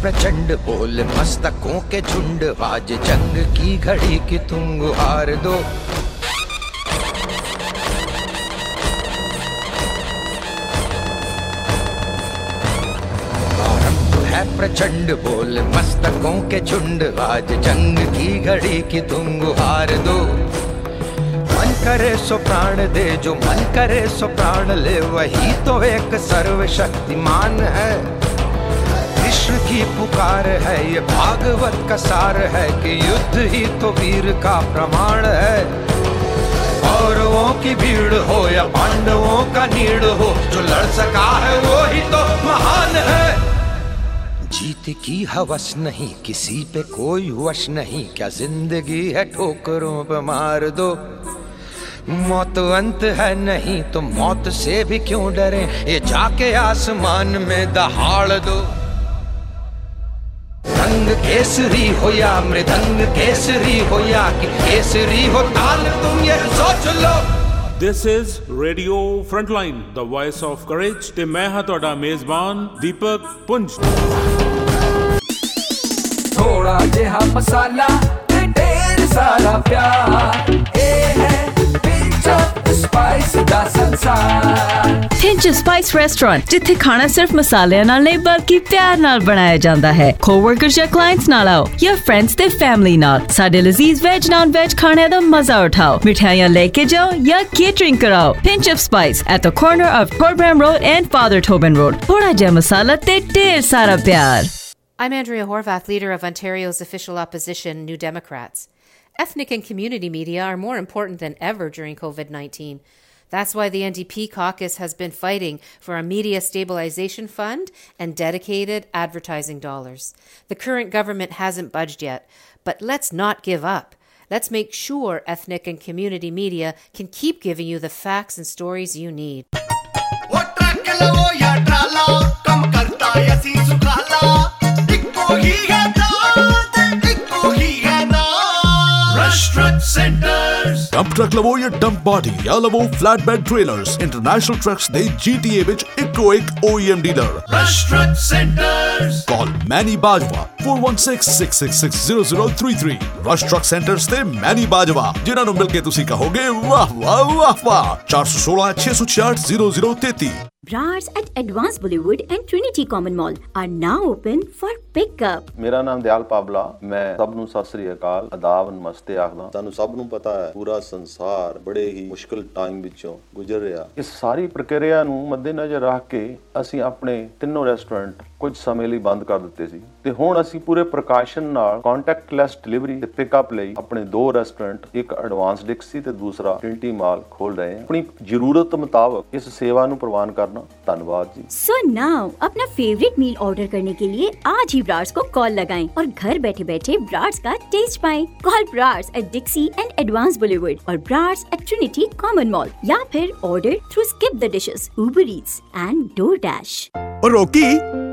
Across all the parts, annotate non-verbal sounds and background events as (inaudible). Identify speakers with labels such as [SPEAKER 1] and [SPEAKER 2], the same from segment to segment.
[SPEAKER 1] प्रचंड बोल मस्तकों के झुंड। आज जंग की घड़ी की तुम गुहार दो। प्रचंड बोल मस्तकों के झुंड। आज जंग की घड़ी की तुम गुहार दो। मन करे सो प्राण दे, जो मन करे सो प्राण ले, वही तो एक सर्वशक्तिमान है। की पुकार है, ये भागवत का सार है कि युद्ध ही तो वीर का प्रमाण है। कौरवों की भीड़ हो या पांडवों का नीड़ हो, जो लड़ सका है वो ही तो महान है। जीत की हवस नहीं, किसी पे कोई वश नहीं, क्या ज़िंदगी है ठोकरों पे मार दो। मौत अंत है नहीं तो मौत से भी क्यों डरे, ये जाके आसमान में दहाड़ दो। ਮ੍ਰਿਦੰਗ ਕੇਸਰੀ ਹੋਇਆ ਮ੍ਰਿਦੰਗ ਕੇਸਰੀ ਹੋਇਆ ਕਿ ਕੇਸਰੀ ਹੋ ਤਾਲ ਤੁਮ ਇਹ ਸੋਚ ਲੋ
[SPEAKER 2] This is Radio Frontline, the voice of courage. ਤੇ ਮੈਂ ਹਾਂ ਤੁਹਾਡਾ ਮੇਜ਼ਬਾਨ ਦੀਪਕ ਪੁੰਜ।
[SPEAKER 3] ਥੋੜਾ ਜਿਹਾ ਮਸਾਲਾ ਤੇ ਢੇਰ ਸਾਰਾ ਪਿਆਰ ਸਪਾਈਸ ਦਾ ਸੰਸਾਰ
[SPEAKER 4] Pinch of Spice Restaurant ਜਿੱਥੇ ਖਾਣਾ ਸਿਰਫ ਮਸਾਲਿਆਂ ਨਾਲ ਨਹੀਂ ਬਲਕਿ ਪਿਆਰ ਨਾਲ ਬਣਾਇਆ ਜਾਂਦਾ ਹੈ ਕੋਵਰਕਰਸ ਜਾਂ ਕਲਾਇੰਟਸ ਨਾਲ ਆਓ ਜਾਂ ਫਰੈਂਡਸ ਤੇ ਫੈਮਿਲੀ ਨਾਲ ਸਾਡੇ ਲਜ਼ੀਜ਼ ਵੈਜ ਨਾਨ ਵੈਜ ਖਾਣੇ ਦਾ ਮਜ਼ਾ ਉਠਾਓ ਮਿਠਾਈਆਂ ਲੈ ਕੇ ਜਾਓ ਜਾਂ ਕੇਟਰਿੰਗ ਕਰਾਓ Pinch of Spice at the corner of Program Road and Father Tobin Road ਥੋੜਾ ਜਿਹਾ ਮਸਾਲਾ ਤੇ ਢੇਰ ਸਾਰਾ ਪਿਆਰ
[SPEAKER 5] I'm Andrea Horvath, leader of Ontario's official opposition, New Democrats. Ethnic and community media are more important than ever during COVID 19. That's why the NDP caucus has been fighting for a media stabilization fund and dedicated advertising dollars. The current government hasn't budged yet, but let's not give up. Let's make sure ethnic and community media can keep giving you the facts and stories you need.
[SPEAKER 6] ਨਾਮ Rush truck centres
[SPEAKER 7] dump truck ਲਵੋ ਜਾਂ dump body ਜਾਂ ਲਵੋ flatbed trailers international trucks ਦੇ GTA ਵਿੱਚ ਇੱਕੋ ਇੱਕ OEM dealer
[SPEAKER 6] Rush truck centres
[SPEAKER 7] call Manny Bajwa 4166660033 Rush truck centres ਤੇ ਮੈਨੀ ਬਾਜਵਾ ਜਿਨ੍ਹਾਂ ਨੂੰ ਮਿਲ ਕੇ ਤੁਸੀਂ ਕਹੋਗੇ ਵਾਹ ਵਾਹ ਵਾਹ ਵਾਹ 416 666 0033
[SPEAKER 8] Bras at Advanced Bollywood and Trinity Common Mall are now open for pickup.
[SPEAKER 9] ਮੇਰਾ ਨਾਮ ਦਿਆਲ ਪਾਬਲਾ ਮੈਂ ਸਭ ਨੂੰ ਸਤਿ ਸ੍ਰੀ ਅਕਾਲ, ਅਦਾਬ ਨਮਸਤੇ ਆਖਦਾ ਤੁਹਾਨੂੰ ਸਭ ਨੂੰ ਪਤਾ ਹੈ, ਪੂਰਾ ਸੰਸਾਰ ਬੜੇ ਹੀ ਮੁਸ਼ਕਲ ਟਾਈਮ ਵਿੱਚੋਂ ਗੁਜ਼ਰ ਰਿਹਾ ਇਸ ਸਾਰੀ ਪ੍ਰਕਿਰਿਆ ਨੂੰ ਮੱਦੇਨਜ਼ਰ ਰੱਖ ਕੇ ਅਸੀਂ ਆਪਣੇ ਤਿੰਨੋਂ ਰੈਸਟੋਰੈਂਟ ਕੁਝ ਸਮੇਂ ਲਈ ਬੰਦ ਕਰ ਦਿੱਤੇ ਸੀ ਤੇ ਹੁਣ ਅਸੀਂ ਪੂਰੇ ਪ੍ਰਕਾਸ਼ਨ ਨਾਲ ਕੰਟੈਕਟਲੈਸ ਡਿਲੀਵਰੀ ਤੇ ਪਿਕਅਪ ਲਈ ਆਪਣੇ ਦੋ ਰੈਸਟੋਰੈਂਟ ਇੱਕ ਐਡਵਾਂਸ ਡਿਕਸੀ ਤੇ ਦੂਸਰਾ ਟ੍ਰਿੰਟੀ ਮਾਲ ਖੋਲ ਰਹੇ ਹਾਂ ਆਪਣੀ ਜ਼ਰੂਰਤ ਮੁਤਾਬਕ ਇਸ ਸੇਵਾ ਨੂੰ ਪ੍ਰਵਾਨ ਕਰਨਾ ਧੰਨਵਾਦ ਜੀ
[SPEAKER 8] So now अपना फेवरेट मील ऑर्डर करने के लिए आज ही ब्रार्स को कॉल लगाएं और घर बैठे बैठे ब्रार्स का टेस्ट पाएं। Call Brar's at Dixie and Advance boulevard और Brar's at Trinity common mall या फिर order through Skip the Dishes Uber Eats and DoorDash
[SPEAKER 10] ਓ ਰੋਕੀ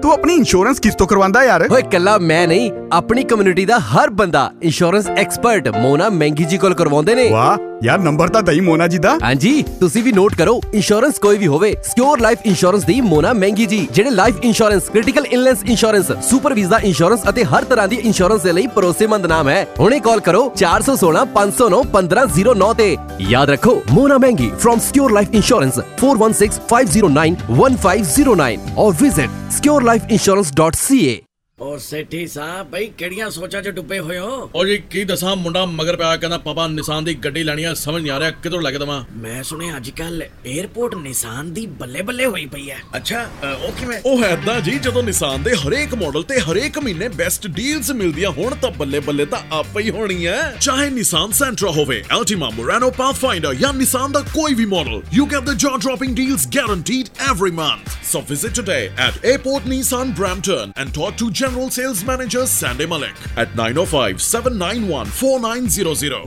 [SPEAKER 10] ਤੂੰ ਆਪਣੀ ਇੰਸ਼ੋਰੈਂਸ ਕਿਸ ਤੋਂ ਕਰਵਾਉਂਦਾ ਯਾਰ?
[SPEAKER 11] ਓਏ ਕੱਲਾ ਮੈਂ ਨਹੀਂ ਆਪਣੀ ਕਮਿਊਨਿਟੀ ਦਾ ਹਰ ਬੰਦਾ ਇੰਸ਼ੋਰੈਂਸ ਐਕਸਪਰਟ ਮੋਨਾ ਮਹਿੰਗੀ ਜੀ ਕੋਲ ਕਰਵਾਉਂਦੇ ਨੇ।
[SPEAKER 10] ਵਾਹ ਯਾਰ ਨੰਬਰ ਤਾਂ ਦਈ ਮੋਨਾ ਜੀ ਦਾ।
[SPEAKER 11] ਹਾਂਜੀ ਤੁਸੀਂ ਵੀ ਨੋਟ ਕਰੋ ਇੰਸ਼ੋਰੈਂਸ ਕੋਈ ਵੀ ਹੋਵੇ ਸਿਕਿਉਰ ਲਾਈਫ ਇੰਸ਼ੋਰੈਂਸ ਦੀ ਮੋਨਾ ਮਹਿੰਗੀ ਜੀ ਜਿਹੜੇ life insurance critical illness insurance super visa insurance ਅਤੇ ਹਰ ਤਰ੍ਹਾਂ ਦੀ ਇੰਸ਼ੋਰੈਂਸ ਦੇ ਲਈ ਭਰੋਸੇਮੰਦ ਨਾਮ ਹੈ ਹੁਣੇ ਕਾਲ ਕਰੋ 416 509 1509 ਤੇ। ਯਾਦ ਰੱਖੋ ਮੋਨਾ ਮਹਿੰਗੀ from secure life insurance 416 509 1509 or visit SecureLifeInsurance.ca.
[SPEAKER 12] ਉਹ ਸੇਠੀ ਸਾਹਿਬ ਬਈ ਕਿਹੜੀਆਂ ਸੋਚਾਂ 'ਚ ਡੁੱਬੇ ਹੋਏ ਹੋ?
[SPEAKER 13] ਉਹ ਜੀ ਕੀ ਦੱਸਾਂ? ਮੁੰਡਾ ਮਗਰ ਪਿਆ ਕਹਿੰਦਾ ਪਾਪਾ ਨਿਸ਼ਾਨ ਦੀ ਗੱਡੀ ਲੈਣੀ ਆ ਸਮਝ ਨਹੀਂ ਆ ਰਿਹਾ ਕਿੱਧਰੋਂ ਲੈ ਕੇ ਦਵਾਂ?
[SPEAKER 12] ਮੈਂ ਸੁਣਿਆ ਅੱਜ ਕੱਲ 에어ਪੋਰਟ ਨਿਸ਼ਾਨ ਦੀ ਬੱਲੇ ਬੱਲੇ ਹੋਈ ਪਈ ਹੈ। ਅੱਛਾ ਉਹ ਕਿਵੇਂ?
[SPEAKER 13] ਉਹ ਐਦਾਂ ਜੀ ਜਦੋਂ ਨਿਸ਼ਾਨ ਦੇ ਹਰੇਕ ਮਾਡਲ ਤੇ ਹਰੇਕ ਮਹੀਨੇ ਬੈਸਟ ਡੀਲਸ ਮਿਲਦੀਆਂ ਹੋਣ ਤਾਂ ਬੱਲੇ ਬੱਲੇ ਤਾਂ ਆਪੇ ਹੀ ਹੋਣੀ ਐ ਚਾਹੇ ਨਿਸ਼ਾਨ ਸੈਂਟਰਾ ਹੋਵੇ ਐਲਟੀਮਾ ਮੋਰਾਨੋ ਪਾਥਫਾਈਂਡਰ ਜਾਂ ਨਿਸ਼ਾਨ ਦਾ ਕੋਈ ਵੀ model you get the jaw dropping deals guaranteed every month. So visit today at airport nissan brampton and talk to general sales manager, sandy malik, at 905 791 4900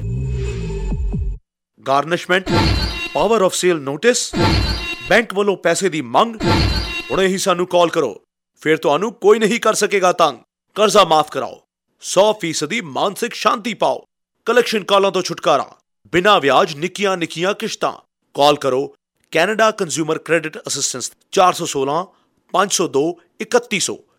[SPEAKER 14] garnishment power of sale notice bank ਵੱਲੋਂ ਪੈਸੇ ਦੀ ਮੰਗ, ਹੁਣੇ ਹੀ ਸਾਨੂੰ ਕਾਲ ਕਰੋ। ਫਿਰ ਤੁਹਾਨੂੰ ਕੋਈ ਨਹੀਂ ਕਰ ਸਕੇਗਾ ਤੰਗ। ਕਰਜ਼ਾ ਮਾਫ ਕਰਾਓ। 100% ਦੀ ਮਾਨਸਿਕ ਸ਼ਾਂਤੀ ਪਾਓ। ਕਲੈਕਸ਼ਨ ਕਾਲਾਂ ਤੋਂ ਛੁਟਕਾਰਾ। ਬਿਨਾਂ ਵਿਆਜ ਨਿੱਕੀਆਂ ਨਿੱਕੀਆਂ ਕਿਸ਼ਤਾਂ। ਕਾਲ ਕਰੋ। ਕੈਨੇਡਾ ਕੰਜ਼ਿਊਮਰ ਕ੍ਰੈਡਿਟ ਅਸਿਸਟੈਂਸ 416 502 3100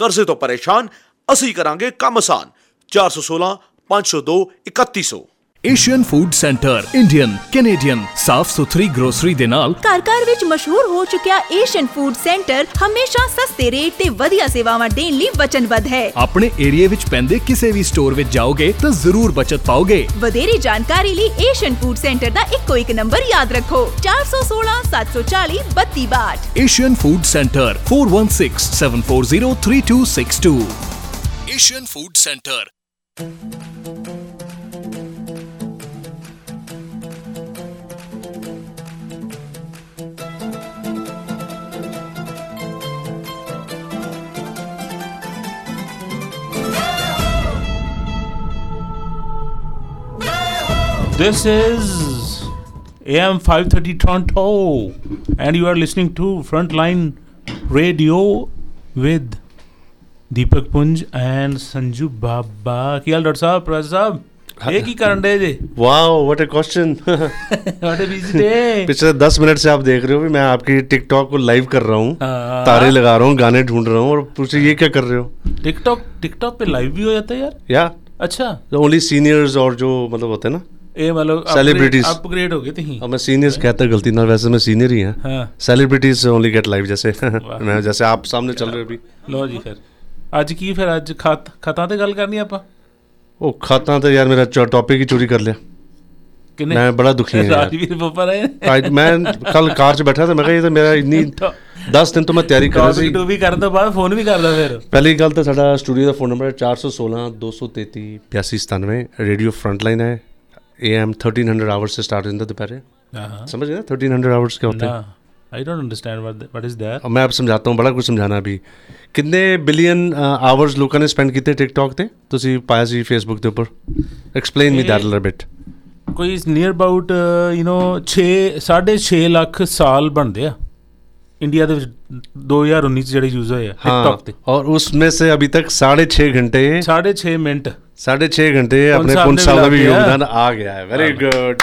[SPEAKER 14] ਕਰਜ਼ੇ ਤੋਂ ਪਰੇਸ਼ਾਨ ਅਸੀਂ ਕਰਾਂਗੇ ਕੰਮ ਆਸਾਨ। 416 502 3100
[SPEAKER 15] Asian food centre Indian Canadian ਸਾਫ਼ ਸੁਥਰੀ ਗਰੋਸਰੀ ਦੇ ਨਾਲ
[SPEAKER 16] ਘਰ ਘਰ ਵਿੱਚ ਮਸ਼ਹੂਰ ਹੋ ਚੁੱਕਿਆ ਏਸ਼ੀਅਨ ਫੂਡ ਸੈਂਟਰ ਹਮੇਸ਼ਾ ਸਸਤੇ ਰੇਟ ਤੇ ਵਧੀਆ ਸੇਵਾਵਾਂ ਦੇਣ ਲਈ ਵਚਨਬੱਧ ਹੈ।
[SPEAKER 15] ਆਪਣੇ ਏਰੀਆ ਵਿੱਚ ਪੈਂਦੇ ਕਿਸੇ ਵੀ ਸਟੋਰ ਵਿੱਚ ਜਾਓਗੇ ਤਾਂ ਜ਼ਰੂਰ ਬਚਤ ਪਾਓਗੇ।
[SPEAKER 16] ਵਧੇਰੀ ਜਾਣਕਾਰੀ ਲਈ ਏਸ਼ੀਅਨ ਫੂਡ ਸੈਂਟਰ ਦਾ ਇੱਕੋ ਇੱਕ ਨੰਬਰ ਯਾਦ ਰੱਖੋ 416 740 3262
[SPEAKER 15] Asian food centre 4167403262 Asian food centre
[SPEAKER 2] This is AM 530 Toronto, and you are listening to Frontline Radio with Deepak Punj and Sanju Baba. क्या हाल डॉक्टर साहब प्रोफेसर एक ही कारण day ji
[SPEAKER 17] wow what a question
[SPEAKER 2] what a busy day
[SPEAKER 17] पिछले 10 minute से आप देख रहे हो भी मैं आपकी टिकटॉक को लाइव कर रहा हूँ।
[SPEAKER 2] हाँ।
[SPEAKER 17] तारे लगा रहा हूँ गाने ढूंढ रहा हूँ और पूछे ये क्या कर रहे हो?
[SPEAKER 2] टिकटॉक टिकटॉक पे लाइव भी हो जाता है यार?
[SPEAKER 17] या।
[SPEAKER 2] अच्छा।
[SPEAKER 17] ओनली सीनियर्स और जो मतलब होते हैं ना
[SPEAKER 2] ਇਹ ਮਤਲਬ ਸੈਲੀਬ੍ਰਿਟੀਜ਼ ਅਪਗ੍ਰੇਡ ਹੋ ਗਏ
[SPEAKER 17] ਤੁਸੀਂ। ਹਾਂ ਮੈਂ ਸੀਨੀਅਰਸ ਕਹਤਾ ਗਲਤੀ ਨਾਲ ਵੈਸੇ ਮੈਂ ਸੀਨੀਅਰ
[SPEAKER 2] ਹੀ
[SPEAKER 17] ਹਾਂ। ਹਾਂ। ਸੈਲੀਬ੍ਰਿਟੀਜ਼ ਓਨਲੀ ਗੈਟ ਲਾਈਵ ਜੈਸੇ। ਮੈਂ ਜੈਸੇ ਆਪ ਸਾਹਮਣੇ ਚੱਲ ਰਹੇ ਵੀ।
[SPEAKER 2] ਲੋ ਜੀ ਫਿਰ। ਅੱਜ ਕੀ ਫਿਰ ਅੱਜ ਖਤ ਖਤਾਂ ਤੇ ਗੱਲ ਕਰਨੀ ਆਪਾਂ?
[SPEAKER 17] ਉਹ ਖਤਾਂ ਤੇ ਯਾਰ ਮੇਰਾ ਟੌਪਿਕ ਹੀ
[SPEAKER 2] ਚੋਰੀ
[SPEAKER 17] ਕਰ ਲਿਆ। ਕਿੰਨੇ? ਮੈਂ ਬੜਾ
[SPEAKER 2] ਦੁਖੀ ਹਾਂ ਰਾਜਵੀਰ
[SPEAKER 17] ਬੱਪਾ ਰਹੇ ਮੈਂ ਕੱਲ ਕਾਰ 'ਚ ਬੈਠਾ ਤਾਂ ਮੈਂ ਕਿਹਾ ਇਹ ਤਾਂ ਮੇਰਾ ਇੰਨੀ 10 ਦਿਨ ਤੋਂ ਮੈਂ ਤਿਆਰੀ ਕਰ
[SPEAKER 2] ਰਿਹਾ
[SPEAKER 17] ਸੀ।
[SPEAKER 2] ਟੂ ਵੀ ਕਰਨ ਤੋਂ ਬਾਅਦ ਫੋਨ ਵੀ ਕਰਦਾ ਫਿਰ।
[SPEAKER 17] ਪਹਿਲੀ ਗੱਲ ਤਾਂ ਸਾਡਾ ਸਟੂਡੀਓ ਦਾ ਫੋਨ ਨੰਬਰ 416 233 8297 ਰੇਡੀਓ ਫਰੰਟਲਾਈਨ ਹੈ। A M thirteen hundred hours से स्टार्ट हो जाता
[SPEAKER 2] दोपहर
[SPEAKER 17] समझ गए? थर्टीन हंड्रेड आवर्स क्या होता है?
[SPEAKER 2] I don't understand what is
[SPEAKER 17] that मैं आप समझाता हूँ बड़ा ਕੁਝ ਸਮਝਾਣਾ ਵੀ ਕਿੰਨੇ ਬਿਲੀਅਨ ਆਵਰਸ ਲੋਕਾਂ ਨੇ ਸਪੈਂਡ ਕੀਤੇ ਟਿਕਟੌਕ ਤੇ ਤੁਸੀਂ ਪਾਇਆ ਸੀ ਫੇਸਬੁੱਕ ਦੇ ਉੱਪਰ explain me that little bit
[SPEAKER 2] ਕੋਈ ਇਸ near about you know 6 6.5 lakh ਸਾਲ ਬਣਦੇ ਆ ਇੰਡੀਆ ਦੇ ਵਿੱਚ 2019 ਚ ਜਿਹੜੇ ਯੂਜ਼ ਹੋਏ ਆ ਟਿਕਟੌਕ ਤੇ
[SPEAKER 17] ਔਰ
[SPEAKER 2] ਉਸ
[SPEAKER 17] ਵਿੱਚ
[SPEAKER 2] ਸੇ
[SPEAKER 17] ਅਭੀ
[SPEAKER 2] ਤੱਕ
[SPEAKER 17] 6.5 ਘੰਟੇ
[SPEAKER 2] 6.5
[SPEAKER 17] ਮਿੰਟ
[SPEAKER 2] 6.5 ਘੰਟੇ
[SPEAKER 17] ਆਪਣੇ ਪੁੰਨ ਸਾਹਿਬ ਦਾ ਵੀ ਯੋਗਦਾਨ
[SPEAKER 18] ਆ ਗਿਆ ਹੈ। ਵੈਰੀ ਗੁੱਡ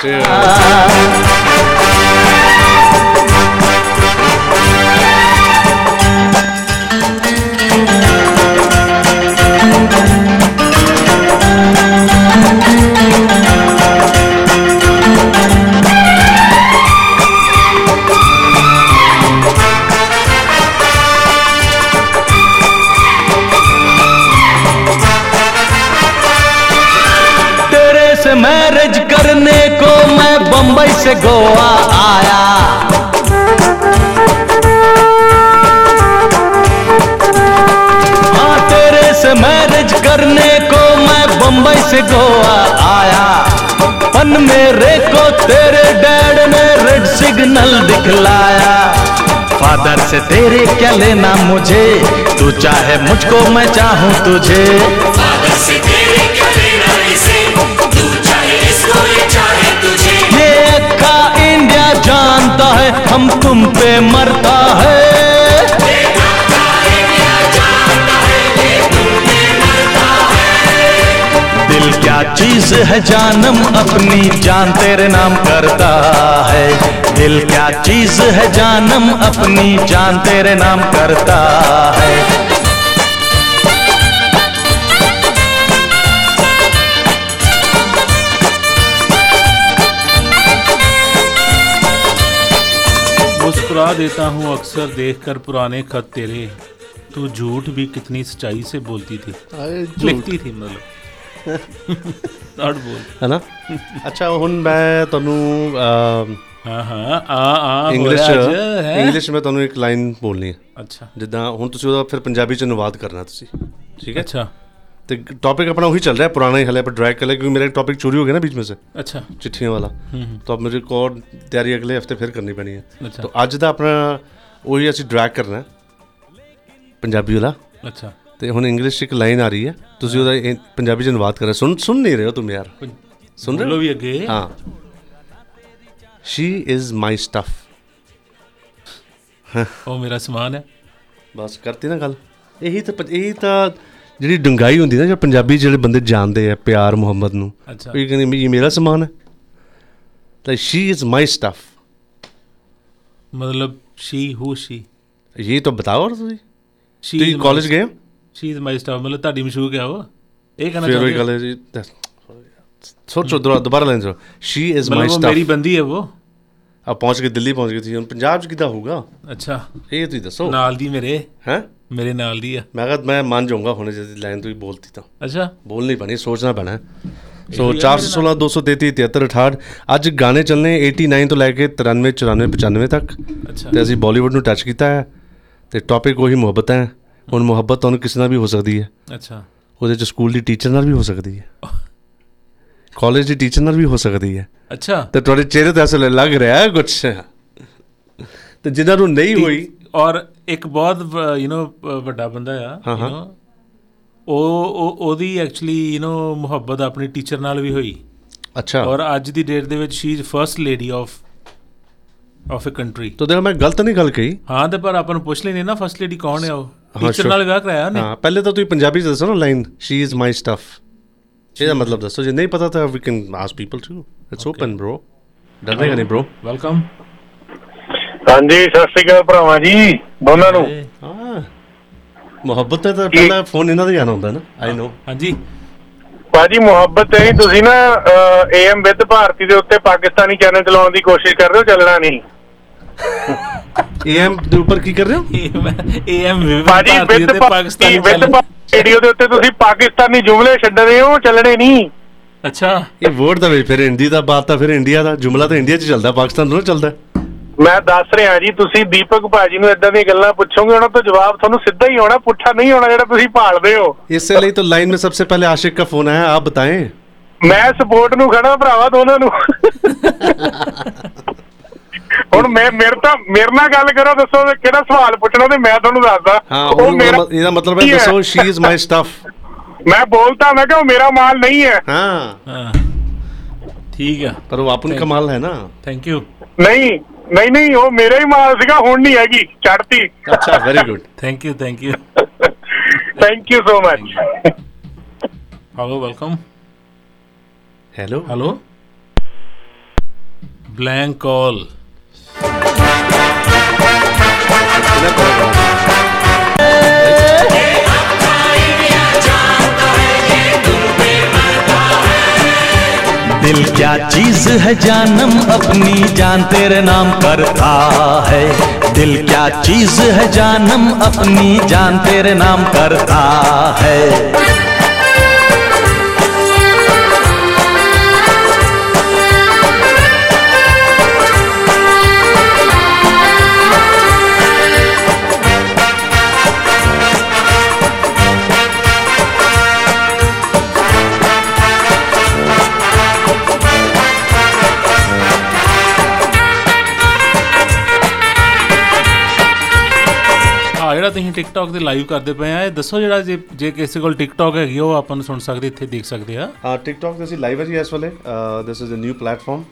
[SPEAKER 18] मैं बम्बई से गोवा आया। हाँ तेरे से मैरिज करने को मैं बम्बई से गोवा आया। पन मेरे को तेरे डैड ने रेड सिग्नल दिखलाया। फादर से तेरे क्या लेना मुझे? तू चाहे मुझको मैं चाहूँ तुझे। जानता है, हम तुम पे मरता है। दिल क्या चीज़ है जानम, अपनी जान तेरे नाम करता है। दिल क्या चीज़ है जानम, अपनी जान तेरे नाम करता है।
[SPEAKER 2] मुस्कुरा देता हूँ अक्सर देखकर पुराने खत तेरे तू झूठ भी कितनी सच्चाई से बोलती थी
[SPEAKER 17] अरे झूठ।
[SPEAKER 2] लिखती थी मतलब नॉट बोल
[SPEAKER 17] ਹੈ ਨਾ ਅੱਛਾ ਹੁਣ ਮੈਂ ਤੁਹਾਨੂੰ
[SPEAKER 2] ਹਾਂ ਹਾਂ ਆ ਆ
[SPEAKER 17] ਇੰਗਲਿਸ਼
[SPEAKER 2] ਹੋ ਰਿਹਾ ਅੱਜ, ਹੈਂ?
[SPEAKER 17] ਇੰਗਲਿਸ਼ ਮੈਂ ਤੁਹਾਨੂੰ ਇੱਕ ਲਾਈਨ ਬੋਲਣੀ ਹੈ
[SPEAKER 2] ਅੱਛਾ
[SPEAKER 17] ਜਿੱਦਾਂ ਹੁਣ ਤੁਸੀਂ ਉਹਦਾ ਫਿਰ ਪੰਜਾਬੀ ਚ ਅਨੁਵਾਦ ਕਰਨਾ ਤੁਸੀਂ ठीक है
[SPEAKER 2] अच्छा
[SPEAKER 17] तो टॉपिक अपना वही चल रहा है पुराना ही हले पर ड्रैग कर लिया क्योंकि मेरा एक टॉपिक चोरी हो गया ना बीच में से
[SPEAKER 2] अच्छा
[SPEAKER 17] चिट्ठियों वाला
[SPEAKER 2] हम्म।
[SPEAKER 17] तो अब मुझे एक और तैयारी अगले हफ्ते फिर करनी पैनी है
[SPEAKER 2] अच्छा।
[SPEAKER 17] तो ਅੱਜ ਦਾ ਆਪਣਾ ਉਹੀ ਅਸੀਂ ਡਰੈਗ ਕਰਨਾ ਹੈ ਪੰਜਾਬੀ ਵਾਲਾ
[SPEAKER 2] ਅੱਛਾ
[SPEAKER 17] ਤੇ ਹੁਣ ਇੰਗਲਿਸ਼ 'ਚ ਇੱਕ ਲਾਈਨ ਆ ਰਹੀ ਹੈ ਤੁਸੀਂ ਉਹਦਾ ਇਹ ਪੰਜਾਬੀ 'ਚ ਅਨੁਵਾਦ ਕਰ ਰਹੇ ਸੁਣ ਸੁਣ ਨਹੀਂ ਰਹੇ ਹੋ ਤੁਮ ਯਾਰ ਸੁਣ ਰਹੇ ਹੋ
[SPEAKER 2] ਬੋਲੋ ਵੀ ਅੱਗੇ।
[SPEAKER 17] ਹਾਂ ਸ਼ੀ ਇਜ਼ ਮਾਈ ਸਟਫ
[SPEAKER 2] ਉਹ ਮੇਰਾ ਸਮਾਨ ਹੈ
[SPEAKER 17] ਬਸ ਕਰਤੀ ਨਾ ਗੱਲ ਇਹੀ ਤਾਂ ਪ- ਇਹੀ ਤਾਂ ਜਿਹੜੀ ਡੰਗਾਈ ਹੁੰਦੀ ਨਾ ਜਿਹੜਾ ਪੰਜਾਬੀ ਜਿਹੜੇ ਬੰਦੇ ਜਾਣਦੇ ਆ ਪਿਆਰ ਮੁਹੱਬਤ ਨੂੰ
[SPEAKER 2] ਅੱਛਾ।
[SPEAKER 17] ਉਹ ਇਹ ਕਹਿੰਦੇ ਇਹ ਮੇਰਾ ਸਮਾਨ ਹੈ ਤਾਂ ਸ਼ੀ ਇਜ਼ ਮਾਈ ਸਟਫ
[SPEAKER 2] मतलब शी हु शी
[SPEAKER 17] ये तो बताओ और ਤੁਸੀਂ
[SPEAKER 2] She
[SPEAKER 17] ਤੁਸੀਂ
[SPEAKER 2] is
[SPEAKER 17] ਕਾਲਜ
[SPEAKER 2] my-
[SPEAKER 17] ਗਏ ਹੋ
[SPEAKER 2] ਸ਼ੀ ਇਜ਼ ਮਾਈ ਸਟਾਫ ਮਤਲਬ ਤੁਹਾਡੀ ਮਸ਼ਹੂਕ ਹੈ ਉਹ ਇਹ ਕਹਿਣਾ
[SPEAKER 17] ਫਿਰ ਉਹੀ
[SPEAKER 2] ਚਾਹੁੰਦੇ
[SPEAKER 17] ਗੱਲ ਹੈ ਜੀ ਸੋਚੋ ਦੁਬਾਰਾ ਦੁਬਾਰਾ ਲੈਣ ਸੋ ਸ਼ੀ ਇਜ਼ ਮਾਈ
[SPEAKER 2] ਮਤਲਬ ਉਹ
[SPEAKER 17] ਸਟਾਫ
[SPEAKER 2] ਮੇਰੀ ਬੰਦੀ ਹੈ ਉਹ
[SPEAKER 17] ਆ ਪਹੁੰਚ ਕੇ ਦਿੱਲੀ ਪਹੁੰਚ ਗਈ ਸੀ ਹੁਣ ਪੰਜਾਬ ਚ ਕਿੱਦਾਂ ਹੋਊਗਾ
[SPEAKER 2] ਅੱਛਾ
[SPEAKER 17] ਇਹ ਤੁਸੀਂ ਦੱਸੋ
[SPEAKER 2] ਨਾਲ ਦੀ ਮੇਰੇ
[SPEAKER 17] ਹੈ
[SPEAKER 2] ਮੇਰੇ ਨਾਲ ਦੀ ਆ।
[SPEAKER 17] ਮੈਂ ਕਿਹਾ ਮੈਂ ਮੰਨ ਜਾਊਂਗਾ ਹੁਣ ਜੇ ਲਾਈਨ ਤੋਂ ਹੀ ਬੋਲਤੀ ਤਾਂ।
[SPEAKER 2] ਅੱਛਾ।
[SPEAKER 17] ਬੋਲਣੀ ਪੈਣੀ ਸੋਚਣਾ ਪੈਣਾ। ਸੋ
[SPEAKER 2] ਇਹੀ ਹੈ
[SPEAKER 17] 416 233 73 68 ਅੱਜ ਗਾਣੇ ਚੱਲਨੇ 89 ਤੋਂ ਲੈ ਕੇ 93 94 95 ਤੱਕ।
[SPEAKER 2] ਅੱਛਾ।
[SPEAKER 17] ਤੇ ਅਸੀਂ ਬਾਲੀਵੁੱਡ ਨੂੰ ਟੱਚ ਕੀਤਾ ਹੈ। ਤੇ ਟੌਪਿਕ ਉਹੀ ਮੁਹੱਬਤ ਹੈ। ਹੁਣ ਮੁਹੱਬਤ ਤੁਹਾਨੂੰ ਕਿਸੇ ਨਾਲ ਵੀ ਹੋ ਸਕਦੀ ਹੈ।
[SPEAKER 2] ਅੱਛਾ।
[SPEAKER 17] ਉਹਦੇ ਚ ਸਕੂਲ ਦੀ ਟੀਚਰ ਨਾਲ ਵੀ ਹੋ ਸਕਦੀ ਹੈ। ਕਾਲਜ ਦੀ ਟੀਚਰ ਨਾਲ ਵੀ ਹੋ ਸਕਦੀ ਹੈ।
[SPEAKER 2] ਅੱਛਾ।
[SPEAKER 17] ਤੇ ਤੁਹਾਡੇ ਚਿਹਰੇ ਤੇ ਅਸਲ ਲੱਗ ਰਿਹਾ ਹੈ ਕੁਝ ਤੇ ਜਿਨ੍ਹਾਂ ਨੂੰ ਨਹੀਂ ਹੋਈ
[SPEAKER 2] ਔਰ ਇੱਕ ਬਹੁਤ ਯੂ نو ਵੱਡਾ ਬੰਦਾ ਆ
[SPEAKER 17] ਹਾਂ,
[SPEAKER 2] you
[SPEAKER 17] ਹਾਂ।
[SPEAKER 2] know, ਉਹ ਉਹ ਉਹਦੀ ਐਕਚੁਅਲੀ ਯੂ نو ਮੁਹੱਬਤ ਆਪਣੀ ਟੀਚਰ ਨਾਲ ਵੀ ਹੋਈ
[SPEAKER 17] ਅੱਛਾ
[SPEAKER 2] ਔਰ ਅੱਜ ਦੀ ਡੇਟ ਦੇ ਵਿੱਚ she is first lady of of a country
[SPEAKER 17] ਤਾਂ ਦੇਖੋ ਮੈਂ ਗਲਤ ਨਹੀਂ ਗੱਲ ਕਹੀ
[SPEAKER 2] ਹਾਂ ਤੇ ਪਰ ਆਪਾਂ ਨੂੰ ਪੁੱਛ ਲੈਨੇ ਨਾ ਫਰਸਟ ਲੇਡੀ ਕੌਣ ਹੈ ਉਹ
[SPEAKER 17] ਹਾਂ,
[SPEAKER 2] ਟੀਚਰ
[SPEAKER 17] sure.
[SPEAKER 2] ਨਾਲ ਵਿਆਹ ਕਰਾਇਆ ਉਹਨੇ
[SPEAKER 17] ਹਾਂ ਪਹਿਲੇ ਤਾਂ ਤੁਸੀਂ ਪੰਜਾਬੀ ਚ ਦੱਸੋ ਨਾ line she is my stuff ਇਹਦਾ ਮਤਲਬ ਦੱਸੋ ਜੇ ਨਹੀਂ ਪਤਾ ਤਾਂ we can ask people to it's open bro ਡਰਨੇਗਾ ਨਹੀਂ ਬ੍ਰੋ
[SPEAKER 2] ਵੈਲਕਮ
[SPEAKER 19] ਹਾਂਜੀ ਸਤਿ ਸ਼੍ਰੀ ਅਕਾਲ ਭਰਾਵਾਂ ਜੀ ਦੋਨਾਂ ਨੂੰ।
[SPEAKER 17] ਹਾਂ। ਮੁਹੱਬਤ ਹੈ ਤਾਂ ਪਹਿਲਾਂ ਫੋਨ ਇਹਨਾਂ ਦਾ ਹੀ ਆਣਾ ਹੁੰਦਾ ਨਾ ਆਈ ਨੋ
[SPEAKER 2] ਹਾਂਜੀ।
[SPEAKER 19] ਭਾਜੀ ਮੁਹੱਬਤ ਹੈ ਤੁਸੀਂ ਨਾ ਏਐਮ ਵਿਦ ਭਾਰਤੀ ਦੇ ਉੱਤੇ ਪਾਕਿਸਤਾਨੀ ਚੈਨਲ ਚਲਾਉਣ ਦੀ ਕੋਸ਼ਿਸ਼ ਕਰ ਰਹੇ ਹੋ ਚੱਲਣਾ ਨਹੀਂ।
[SPEAKER 17] ਏਐਮ ਦੇ ਉੱਪਰ ਕੀ ਕਰ ਰਹੇ ਹੋ?
[SPEAKER 2] ਏਐਮ
[SPEAKER 19] ਭਾਜੀ ਵਿਦ ਪਾਕਿਸਤਾਨੀ ਵਿਦ ਰੇਡੀਓ ਦੇ ਉੱਤੇ ਤੁਸੀਂ ਪਾਕਿਸਤਾਨੀ ਜੁਮਲੇ ਛੱਡ ਰਹੇ ਹੋ ਚੱਲਣੇ ਨਹੀਂ।
[SPEAKER 2] ਅੱਛਾ।
[SPEAKER 17] ਇਹ ਵਰਡ ਦਾ ਵੀ ਫਿਰ ਹਿੰਦੀ ਦਾ ਬਾਤ ਤਾਂ ਫਿਰ ਇੰਡੀਆ ਦਾ ਜੁਮਲਾ ਤਾਂ ਇੰਡੀਆ 'ਚ ਚੱਲਦਾ ਪਾਕਿਸਤਾਨ ਤੋਂ ਚੱਲਦਾ।
[SPEAKER 19] ਮੈਂ ਦੱਸ ਰਿਹਾ ਜੀ ਤੁਸੀਂ ਦੀਪਕ ਭਾਜੀ ਨੂੰ ਇਦਾਂ ਦੀਆਂ ਗੱਲਾਂ ਪੁੱਛੋਗੇ ਉਹਨਾਂ ਤੋਂ ਜਵਾਬ ਤੁਹਾਨੂੰ ਸਿੱਧਾ ਹੀ ਆਉਣਾ ਪੁੱਠਾ ਨਹੀਂ ਆਉਣਾ ਜਿਹੜਾ ਤੁਸੀਂ ਭਾਲਦੇ ਹੋ।
[SPEAKER 17] ਇਸੇ ਲਈ ਤਾਂ ਲਾਈਨ ਮੇਂ ਸਭ ਤੋਂ ਪਹਿਲੇ ਆਸ਼ਿਕ ਦਾ ਫੋਨ ਆਇਆ ਆਪ ਬਤਾਏ।
[SPEAKER 19] ਮੈਂ ਸਪੋਰਟ ਨੂੰ ਖੜਾ ਭਰਾਵਾ ਦੋਨਾਂ ਨੂੰ। ਹੁਣ ਮੈਂ ਮੇਰੇ ਤਾਂ ਮੇਰੇ ਨਾਲ ਗੱਲ ਕਰੋ ਦੱਸੋ ਕਿਹੜਾ ਸਵਾਲ ਪੁੱਛਣਾ ਤੇ ਮੈਂ ਤੁਹਾਨੂੰ ਦੱਸਦਾ। ਉਹ ਮੇਰਾ
[SPEAKER 17] ਇਹਦਾ ਮਤਲਬ ਹੈ ਦੱਸੋ ਸ਼ੀ ਇਜ਼ ਮਾਈ ਸਟਫ
[SPEAKER 19] ਮੈਂ ਬੋਲਦਾ ਮੈਂ ਕਿ ਉਹ ਮੇਰਾ ਮਾਲ ਨਹੀਂ ਹੈ।
[SPEAKER 17] ਹਾਂ।
[SPEAKER 2] ਹਾਂ। ਠੀਕ
[SPEAKER 17] ਹੈ ਪਰ ਉਹ ਆਪਨ ਕਮਾਲ ਹੈ ਨਾ।
[SPEAKER 2] ਥੈਂਕ ਯੂ
[SPEAKER 19] नहीं नहीं नहीं वो मेरा ही माल सीगा होनी नहीं हैगी चढ़ती।
[SPEAKER 17] अच्छा very good
[SPEAKER 2] thank you thank you
[SPEAKER 19] thank you so much
[SPEAKER 2] hello welcome
[SPEAKER 17] hello
[SPEAKER 2] hello blank blank call
[SPEAKER 18] दिल क्या चीज़ है जानम अपनी? जान तेरे नाम करता है। दिल क्या चीज़ है जानम अपनी? जान तेरे नाम करता है।
[SPEAKER 2] ਜਿਹੜਾ ਤੁਸੀਂ ਟਿਕਟੌਕ ਤੇ ਲਾਈਵ ਕਰਦੇ ਪਏ ਆ ਇਹ ਦੱਸੋ ਜਿਹੜਾ ਜੇ ਜੇ ਕਿਸੇ ਕੋਲ ਟਿਕਟੌਕ ਹੈਗੀ ਆ, ਉਹ ਆਪਾਂ ਨੂੰ ਸੁਣ ਸਕਦੇ ਇੱਥੇ ਦੇਖ ਸਕਦੇ ਆ
[SPEAKER 17] ਹਾਂ ਟਿਕਟੌਕ ਤੇ ਅਸੀਂ ਲਾਈਵ ਹੈ ਜੀ ਇਸ ਵੇਲੇ this is a new platform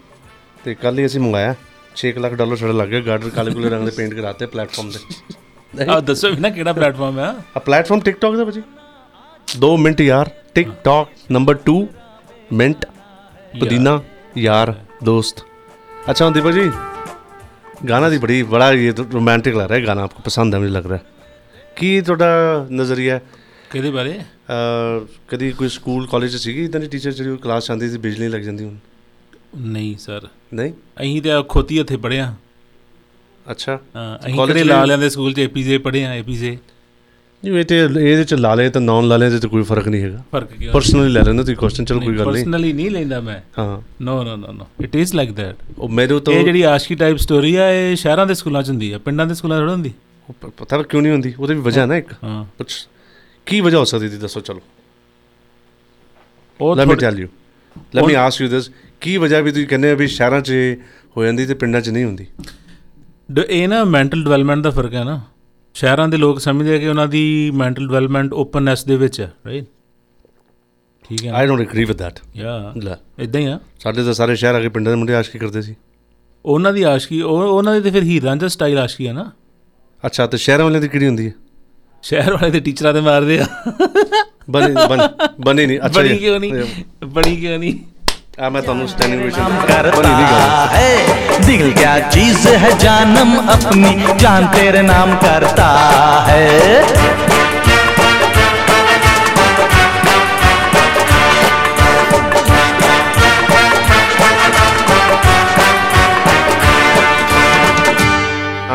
[SPEAKER 17] ਤੇ ਕੱਲ ਹੀ ਅਸੀਂ ਮੰਗਾਇਆ 6 ਲੱਖ ਡਾਲਰ ਛੜਾ ਲੱਗ ਗਿਆ ਗਾਰਡਰ ਕਾਲੇ ਕੁਲੇ ਰੰਗ ਦੇ ਪੇਂਟ ਕਰਾਤੇ ਪਲੇਟਫਾਰਮ ਤੇ
[SPEAKER 2] ਆ ਦੱਸੋ ਵੀ ਨਾ ਕਿਹੜਾ ਪਲੇਟਫਾਰਮ ਆ
[SPEAKER 17] ਆ ਪਲੇਟਫਾਰਮ ਟਿਕਟੌਕ ਦਾ ਭਾਜੀ 2 ਮਿੰਟ ਯਾਰ ਟਿਕਟੌਕ ਨੰਬਰ 2 ਮਿੰਟ ਪੁਦੀਨਾ यार दोस्त अच्छा दीपक जी गाना जी बड़ी बड़ा ये तो रोमांटिक लग रहा है गाना आपको पसंद है मुझे लग रहा है ਕੀ ਤੁਹਾਡਾ ਨਜ਼ਰੀਆ
[SPEAKER 2] ਕਿਹਦੇ ਬਾਰੇ?
[SPEAKER 17] ਅ ਕਦੀ ਕੋਈ ਸਕੂਲ ਕਾਲਜ 'ਚ ਸੀਗੀ? ਇਦਾਂ ਦੀ ਟੀਚਰ ਜਿਹੜੀ ਕਲਾਸ ਆਉਂਦੀ ਸੀ ਬਿਜਲੀ ਲੱਗ ਜਾਂਦੀ ਹੁਣ?
[SPEAKER 2] ਨਹੀਂ ਸਰ
[SPEAKER 17] ਨਹੀਂ?
[SPEAKER 2] ਅਸੀਂ ਤੇ ਖੋਤੀ ਹੱਥੇ ਪੜਿਆ
[SPEAKER 17] ਅੱਛਾ।
[SPEAKER 2] ਹਾਂ ਅਸੀਂ
[SPEAKER 17] College
[SPEAKER 2] ਕਿਹੜੇ
[SPEAKER 17] ਵੀ-
[SPEAKER 2] ਲਾਲਿਆਂ ਦੇ ਸਕੂਲ 'ਚ ਏਪੀਜੇ ਪੜ੍ਹੇ ਆ ਏਪੀਜੇ
[SPEAKER 17] ਨਹੀਂ ਇਹ ਤੇ ਇਹਦੇ 'ਚ ਲਾ ਲਏ ਤਾਂ ਨਾਨ ਲਾ ਲਏ ਤੇ ਕੋਈ ਫ਼ਰਕ ਨਹੀਂ ਹੈਗਾ।
[SPEAKER 2] ਫ਼ਰਕ ਕਿਉਂ?
[SPEAKER 17] ਪਰਸਨਲੀ ਲੈ ਲੈਣਾ ਤੁਸੀਂ ਕੁਐਸਚਨ ਚਲੋ ਕੋਈ ਗੱਲ ਨਹੀਂ।
[SPEAKER 2] ਪਰਸਨਲੀ ਨਹੀਂ ਲੈਂਦਾ ਮੈਂ।
[SPEAKER 17] ਹਾਂ।
[SPEAKER 2] No no no no it is like that
[SPEAKER 17] ਉਹ ਮੇਰੇ ਤੋਂ
[SPEAKER 2] ਇਹ ਜਿਹੜੀ ਆਸ਼ਕੀ ਟਾਈਪ ਸਟੋਰੀ ਆ ਇਹ ਸ਼ਹਿਰਾਂ ਦੇ ਸਕੂਲਾਂ 'ਚ ਹੁੰਦੀ ਆ ਪਿੰਡਾਂ ਦੇ ਸਕੂਲਾਂ 'ਚ ਥੋੜ੍ਹਾ ਹੁੰਦੀ?
[SPEAKER 17] ਪਤਾ ਕਿਉਂ ਨਹੀਂ ਹੁੰਦੀ ਉਹਦੇ ਵੀ ਵਜ੍ਹਾ ਨਾ ਇੱਕ।
[SPEAKER 2] ਹਾਂ।
[SPEAKER 17] ਕੁਛ ਕੀ ਵਜ੍ਹਾ ਹੋ ਸਕਦੀ ਸੀ? ਦੱਸੋ ਚਲੋ।
[SPEAKER 2] ਉਹ let
[SPEAKER 17] me tell you let
[SPEAKER 2] me
[SPEAKER 17] ask you this ਕੀ ਵਜ੍ਹਾ ਵੀ ਤੁਸੀਂ ਕਹਿੰਦੇ ਆ ਵੀ ਸ਼ਹਿਰਾਂ 'ਚ ਹੋ ਜਾਂਦੀ ਤੇ ਪਿੰਡਾਂ 'ਚ ਨਹੀਂ ਹੁੰਦੀ?
[SPEAKER 2] ਇਹ ਨਾ ਮੈਂਟਲ ਡਿਵੈਲਪਮੈਂਟ ਦਾ ਫ਼ਰਕ ਹੈ ਨਾ। ਸ਼ਹਿਰਾਂ ਦੇ ਲੋਕ ਸਮਝਦੇ ਆ ਕਿ ਉਹਨਾਂ ਦੀ ਮੈਂਟਲ ਡਿਵੈਲਪਮੈਂਟ ਓਪਨਨੈਸ ਦੇ ਵਿੱਚ ਹੈ ਰਾਈਟ ਠੀਕ ਹੈ
[SPEAKER 17] I don't agree with that
[SPEAKER 2] yeah
[SPEAKER 17] ਲੈ।
[SPEAKER 2] ਇਦਾਂ ਹੀ ਆ।
[SPEAKER 17] ਸਾਡੇ ਤਾਂ ਸਾਰੇ ਸ਼ਹਿਰ ਆ ਕੇ ਪਿੰਡਾਂ ਦੇ ਮੁੰਡੇ ਆਸ਼ਕੀ ਕਰਦੇ ਸੀ।
[SPEAKER 2] ਉਹਨਾਂ ਦੀ ਆਸ਼ਕੀ ਉਹ ਉਹਨਾਂ ਦੀ ਤੇ ਫਿਰ ਹੀਰ ਰਾਂਝਾ ਸਟਾਈਲ ਆਸ਼ਕੀ ਆ ਨਾ।
[SPEAKER 17] ਅੱਛਾ ਤੇ ਸ਼ਹਿਰਾਂ ਵਾਲਿਆਂ ਦੀ ਕਿਹੜੀ ਹੁੰਦੀ ਹੈ?
[SPEAKER 2] ਸ਼ਹਿਰ ਵਾਲੇ ਤੇ ਟੀਚਰਾਂ ਤੇ ਮਾਰਦੇ ਆ।
[SPEAKER 17] ਬਣੀ ਬਣੀ ਨਹੀਂ ਅੱਛਾ
[SPEAKER 2] ਬਣੀ ਕਿਉਂ ਨਹੀਂ? ਬਣੀ ਕਿਉਂ ਨਹੀਂ?
[SPEAKER 17] ਆ ਮੈਂ ਤੁਹਾਨੂੰ ਸਟੈਂਡਿੰਗ ਓਵੇਸ਼ਨ
[SPEAKER 18] ਕਰਤਾ ਹੈ ਦਿਲ ਕਿਆ ਚੀਜ਼ ਹੈ ਜਾਨਮ ਆਪਣੀ ਜਾਨ ਤੇਰੇ ਨਾਮ ਕਰਤਾ ਹੈ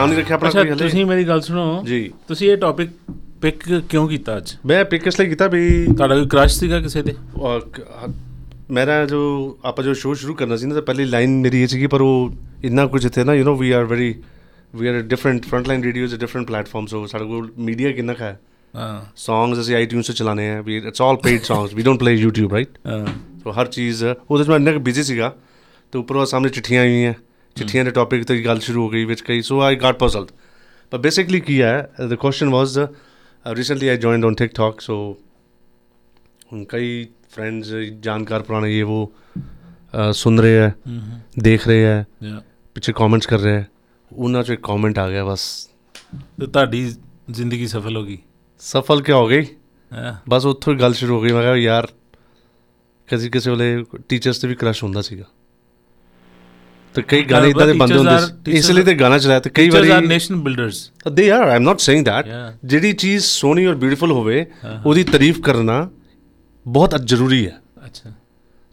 [SPEAKER 17] ਰੱਖਿਆ ਆਪਣਾ ਕੋਈ ਹਲੇ?
[SPEAKER 2] ਤੁਸੀਂ ਮੇਰੀ ਗੱਲ ਸੁਣੋ।
[SPEAKER 17] ਜੀ।
[SPEAKER 2] ਤੁਸੀਂ ਇਹ ਟੌਪਿਕ ਪਿਕ ਕਿਉਂ ਕੀਤਾ ਅੱਜ?
[SPEAKER 17] ਮੈਂ ਪਿਕ ਇਸ ਲਈ ਕੀਤਾ ਵੀ
[SPEAKER 2] ਤੁਹਾਡਾ ਕੋਈ ਕ੍ਰਸ਼ ਸੀਗਾ ਕਿਸੇ ਤੇ?
[SPEAKER 17] ਮੇਰਾ ਜੋ ਆਪਾਂ ਜੋ ਸ਼ੋਅ ਸ਼ੁਰੂ ਕਰਨਾ ਸੀ ਨਾ ਤਾਂ ਪਹਿਲੀ ਲਾਈਨ ਮੇਰੀ ਇਹ ਸੀਗੀ ਪਰ ਉਹ ਇੰਨਾ ਕੁਝ ਇੱਥੇ ਨਾ you know we are very we are different Frontline radios different platform so ਸਾਡੇ ਕੋਲ ਮੀਡੀਆ ਕਿੰਨਾ ਕੁ ਹੈ? ਸੌਂਗਸ ਅਸੀਂ ਆਈਟਿਊਨਸ ਤੇ ਚਲਾਣੇ ਆ we it's all paid songs we don't play YouTube right
[SPEAKER 2] ਹਾਂ।
[SPEAKER 17] ਸੋ ਹਰ ਚੀਜ਼ ਉਹਦੇ 'ਚ ਮੈਂ ਇੰਨਾ ਬਿਜ਼ੀ ਸੀਗਾ ਤੇ ਉੱਪਰੋਂ ਸਾਹਮਣੇ ਚਿੱਠੀਆਂ ਆਈਆਂ। ਚਿੱਠੀਆਂ ਦੇ ਟੌਪਿਕ ਤੇ ਗੱਲ ਸ਼ੁਰੂ ਹੋ ਗਈ ਵਿੱਚ ਕਈ ਸੋ ਆਈ ਗਾਟ ਪਜ਼ਲਡ ਪਰ ਬੇਸਿਕਲੀ ਕੀ ਹੈ the question was recently I joined on TikTok so ਹੁਣ ਕਈ ਫਰੈਂਡਸ ਜਾਣਕਾਰ ਪੁਰਾਣੇ ਇਹ ਉਹ ਸੁਣ ਰਹੇ ਹੈ
[SPEAKER 2] ਹਮਮ।
[SPEAKER 17] ਦੇਖ ਰਹੇ ਹੈ
[SPEAKER 2] Yeah.
[SPEAKER 17] ਪਿੱਛੇ ਕਮੈਂਟਸ ਕਰ ਰਹੇ ਹੈ ਉਹਨਾਂ 'ਚ ਇੱਕ ਕਮੈਂਟ ਆ ਗਿਆ ਬਸ
[SPEAKER 2] ਤੇ ਤੁਹਾਡੀ ਜ਼ਿੰਦਗੀ ਸਫਲ ਹੋ ਗਈ
[SPEAKER 17] ਸਫਲ ਕਿਆ ਹੋ ਗਈ? ਬਸ ਉੱਥੋਂ ਹੀ ਗੱਲ ਸ਼ੁਰੂ ਹੋ ਗਈ ਮੈਂ ਕਿਹਾ ਯਾਰ ਕਦੀ ਕਿਸੇ ਵੇਲੇ ਟੀਚਰਸ ਤੇ ਵੀ ਕ੍ਰਸ਼ ਹੁੰਦਾ ਸੀਗਾ ਤੇ ਕਈ ਗਾਣੇ ਇਦਾਂ ਦੇ ਬੰਦੇ ਹੁੰਦੇ ਸੀ। ਇਸ ਲਈ ਤੇ ਗਾਣਾ ਚਲਾਇਆ ਤੇ ਕਈ ਵਾਰੀ
[SPEAKER 2] are nation builders.
[SPEAKER 17] They are I am not saying
[SPEAKER 2] that.
[SPEAKER 17] ਜਿਹੜੀ ਚੀਜ਼ ਸੋਹਣੀ ਔਰ ਬਿਊਟੀਫੁਲ ਹੋਵੇ
[SPEAKER 2] ਹਾਂ।
[SPEAKER 17] ਉਹਦੀ ਤਾਰੀਫ ਕਰਨਾ ਬਹੁਤ ਜ਼ਰੂਰੀ ਹੈ।
[SPEAKER 2] ਅੱਛਾ।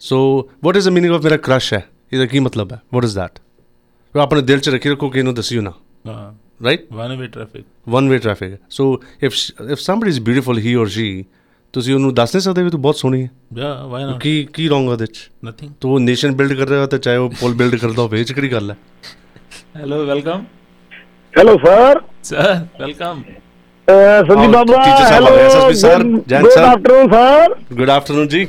[SPEAKER 17] So what is the meaning of ਮੇਰਾ ਕ੍ਰਸ਼ ਹੈ? ਇਹਦਾ ਕੀ ਮਤਲਬ ਹੈ? ਵਾਟ ਇਜ਼ ਦੈਟ ਉਹ ਆਪਣੇ ਦਿਲ 'ਚ ਰੱਖੀ ਰੱਖੋ ਕਿ ਇਹਨੂੰ ਦੱਸਿਓ ਨਾ।
[SPEAKER 2] ਹਾਂ।
[SPEAKER 17] Right
[SPEAKER 2] one way traffic
[SPEAKER 17] one way traffic so if if somebody is beautiful he or she ਤੁਸੀਂ ਉਹਨੂੰ ਦੱਸ ਨਹੀਂ ਸਕਦੇ ਵੀ ਤੂੰ ਬਹੁਤ ਸੋਹਣੀ ਹੈ।
[SPEAKER 2] ਯਾ ਵਾਈ ਨਾ
[SPEAKER 17] ਕੀ ਕੀ ਰੋਂਗ ਉਹਦੇ ਚ?
[SPEAKER 2] ਨਥਿੰਗ
[SPEAKER 17] ਤੂੰ ਨੇਸ਼ਨ ਬਿਲਡ ਕਰ ਰਿਹਾ ਤਾਂ ਚਾਹੇ ਉਹ ਪੁਲ ਬਿਲਡ ਕਰਦਾ ਹੋਵੇ ਇਹ ਚ ਕਿਹੜੀ ਗੱਲ ਹੈ?
[SPEAKER 20] Hello
[SPEAKER 2] welcome hello
[SPEAKER 20] sir sir
[SPEAKER 17] welcome Sandeep Baba hello SSP sir
[SPEAKER 20] Jain
[SPEAKER 17] sir
[SPEAKER 20] good afternoon
[SPEAKER 17] sir good afternoon ਜੀ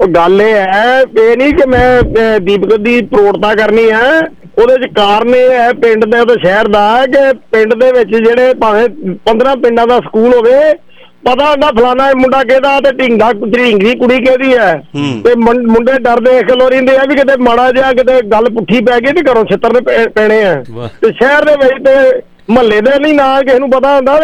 [SPEAKER 20] ਉਹ ਗੱਲ ਇਹ ਹੈ ਇਹ ਨਹੀਂ ਕਿ ਮੈਂ ਦੀਪਕ ਦੀ ਪ੍ਰੋੜਤਾ ਕਰਨੀ ਹੈ। ਉਹਦੇ ਚ ਕਾਰਨ ਇਹ ਹੈ ਪਿੰਡ ਦੇ ਤੇ ਸ਼ਹਿਰ ਦਾ ਕਿ ਪਿੰਡ ਦੇ ਵਿੱਚ ਜਿਹੜੇ ਭਾਵੇਂ 15 ਪਿੰਡਾਂ ਦਾ ਸਕੂਲ ਹੋਵੇ ਪਤਾ ਹੁੰਦਾ ਫਲਾਣਾ ਇਹ ਮੁੰਡਾ ਕਿਹਦਾ ਤੇ ਢਿੰਗਾ ਢਿੰਗੀ ਕੁੜੀ ਕਿਹਦੀ ਹੈ? ਤੇ ਮੁੰਡੇ ਡਰਦੇ ਖਲੋ ਰਹਿੰਦੇ ਆ ਵੀ ਕਿਤੇ ਮਾੜਾ ਜਿਹਾ ਕਿਤੇ ਗੱਲ ਪੁੱਠੀ ਪੈ ਗਈ ਤੇ ਘਰੋਂ ਛਿੱਤਰ ਦੇ ਪੈਣੇ ਆ। ਤੇ ਸ਼ਹਿਰ ਦੇ ਵਿੱਚ ਤੇ ਮਹੱਲੇ ਦੇ ਨਹੀਂ ਨਾ ਕਿਸੇ ਨੂੰ ਪਤਾ ਹੁੰਦਾ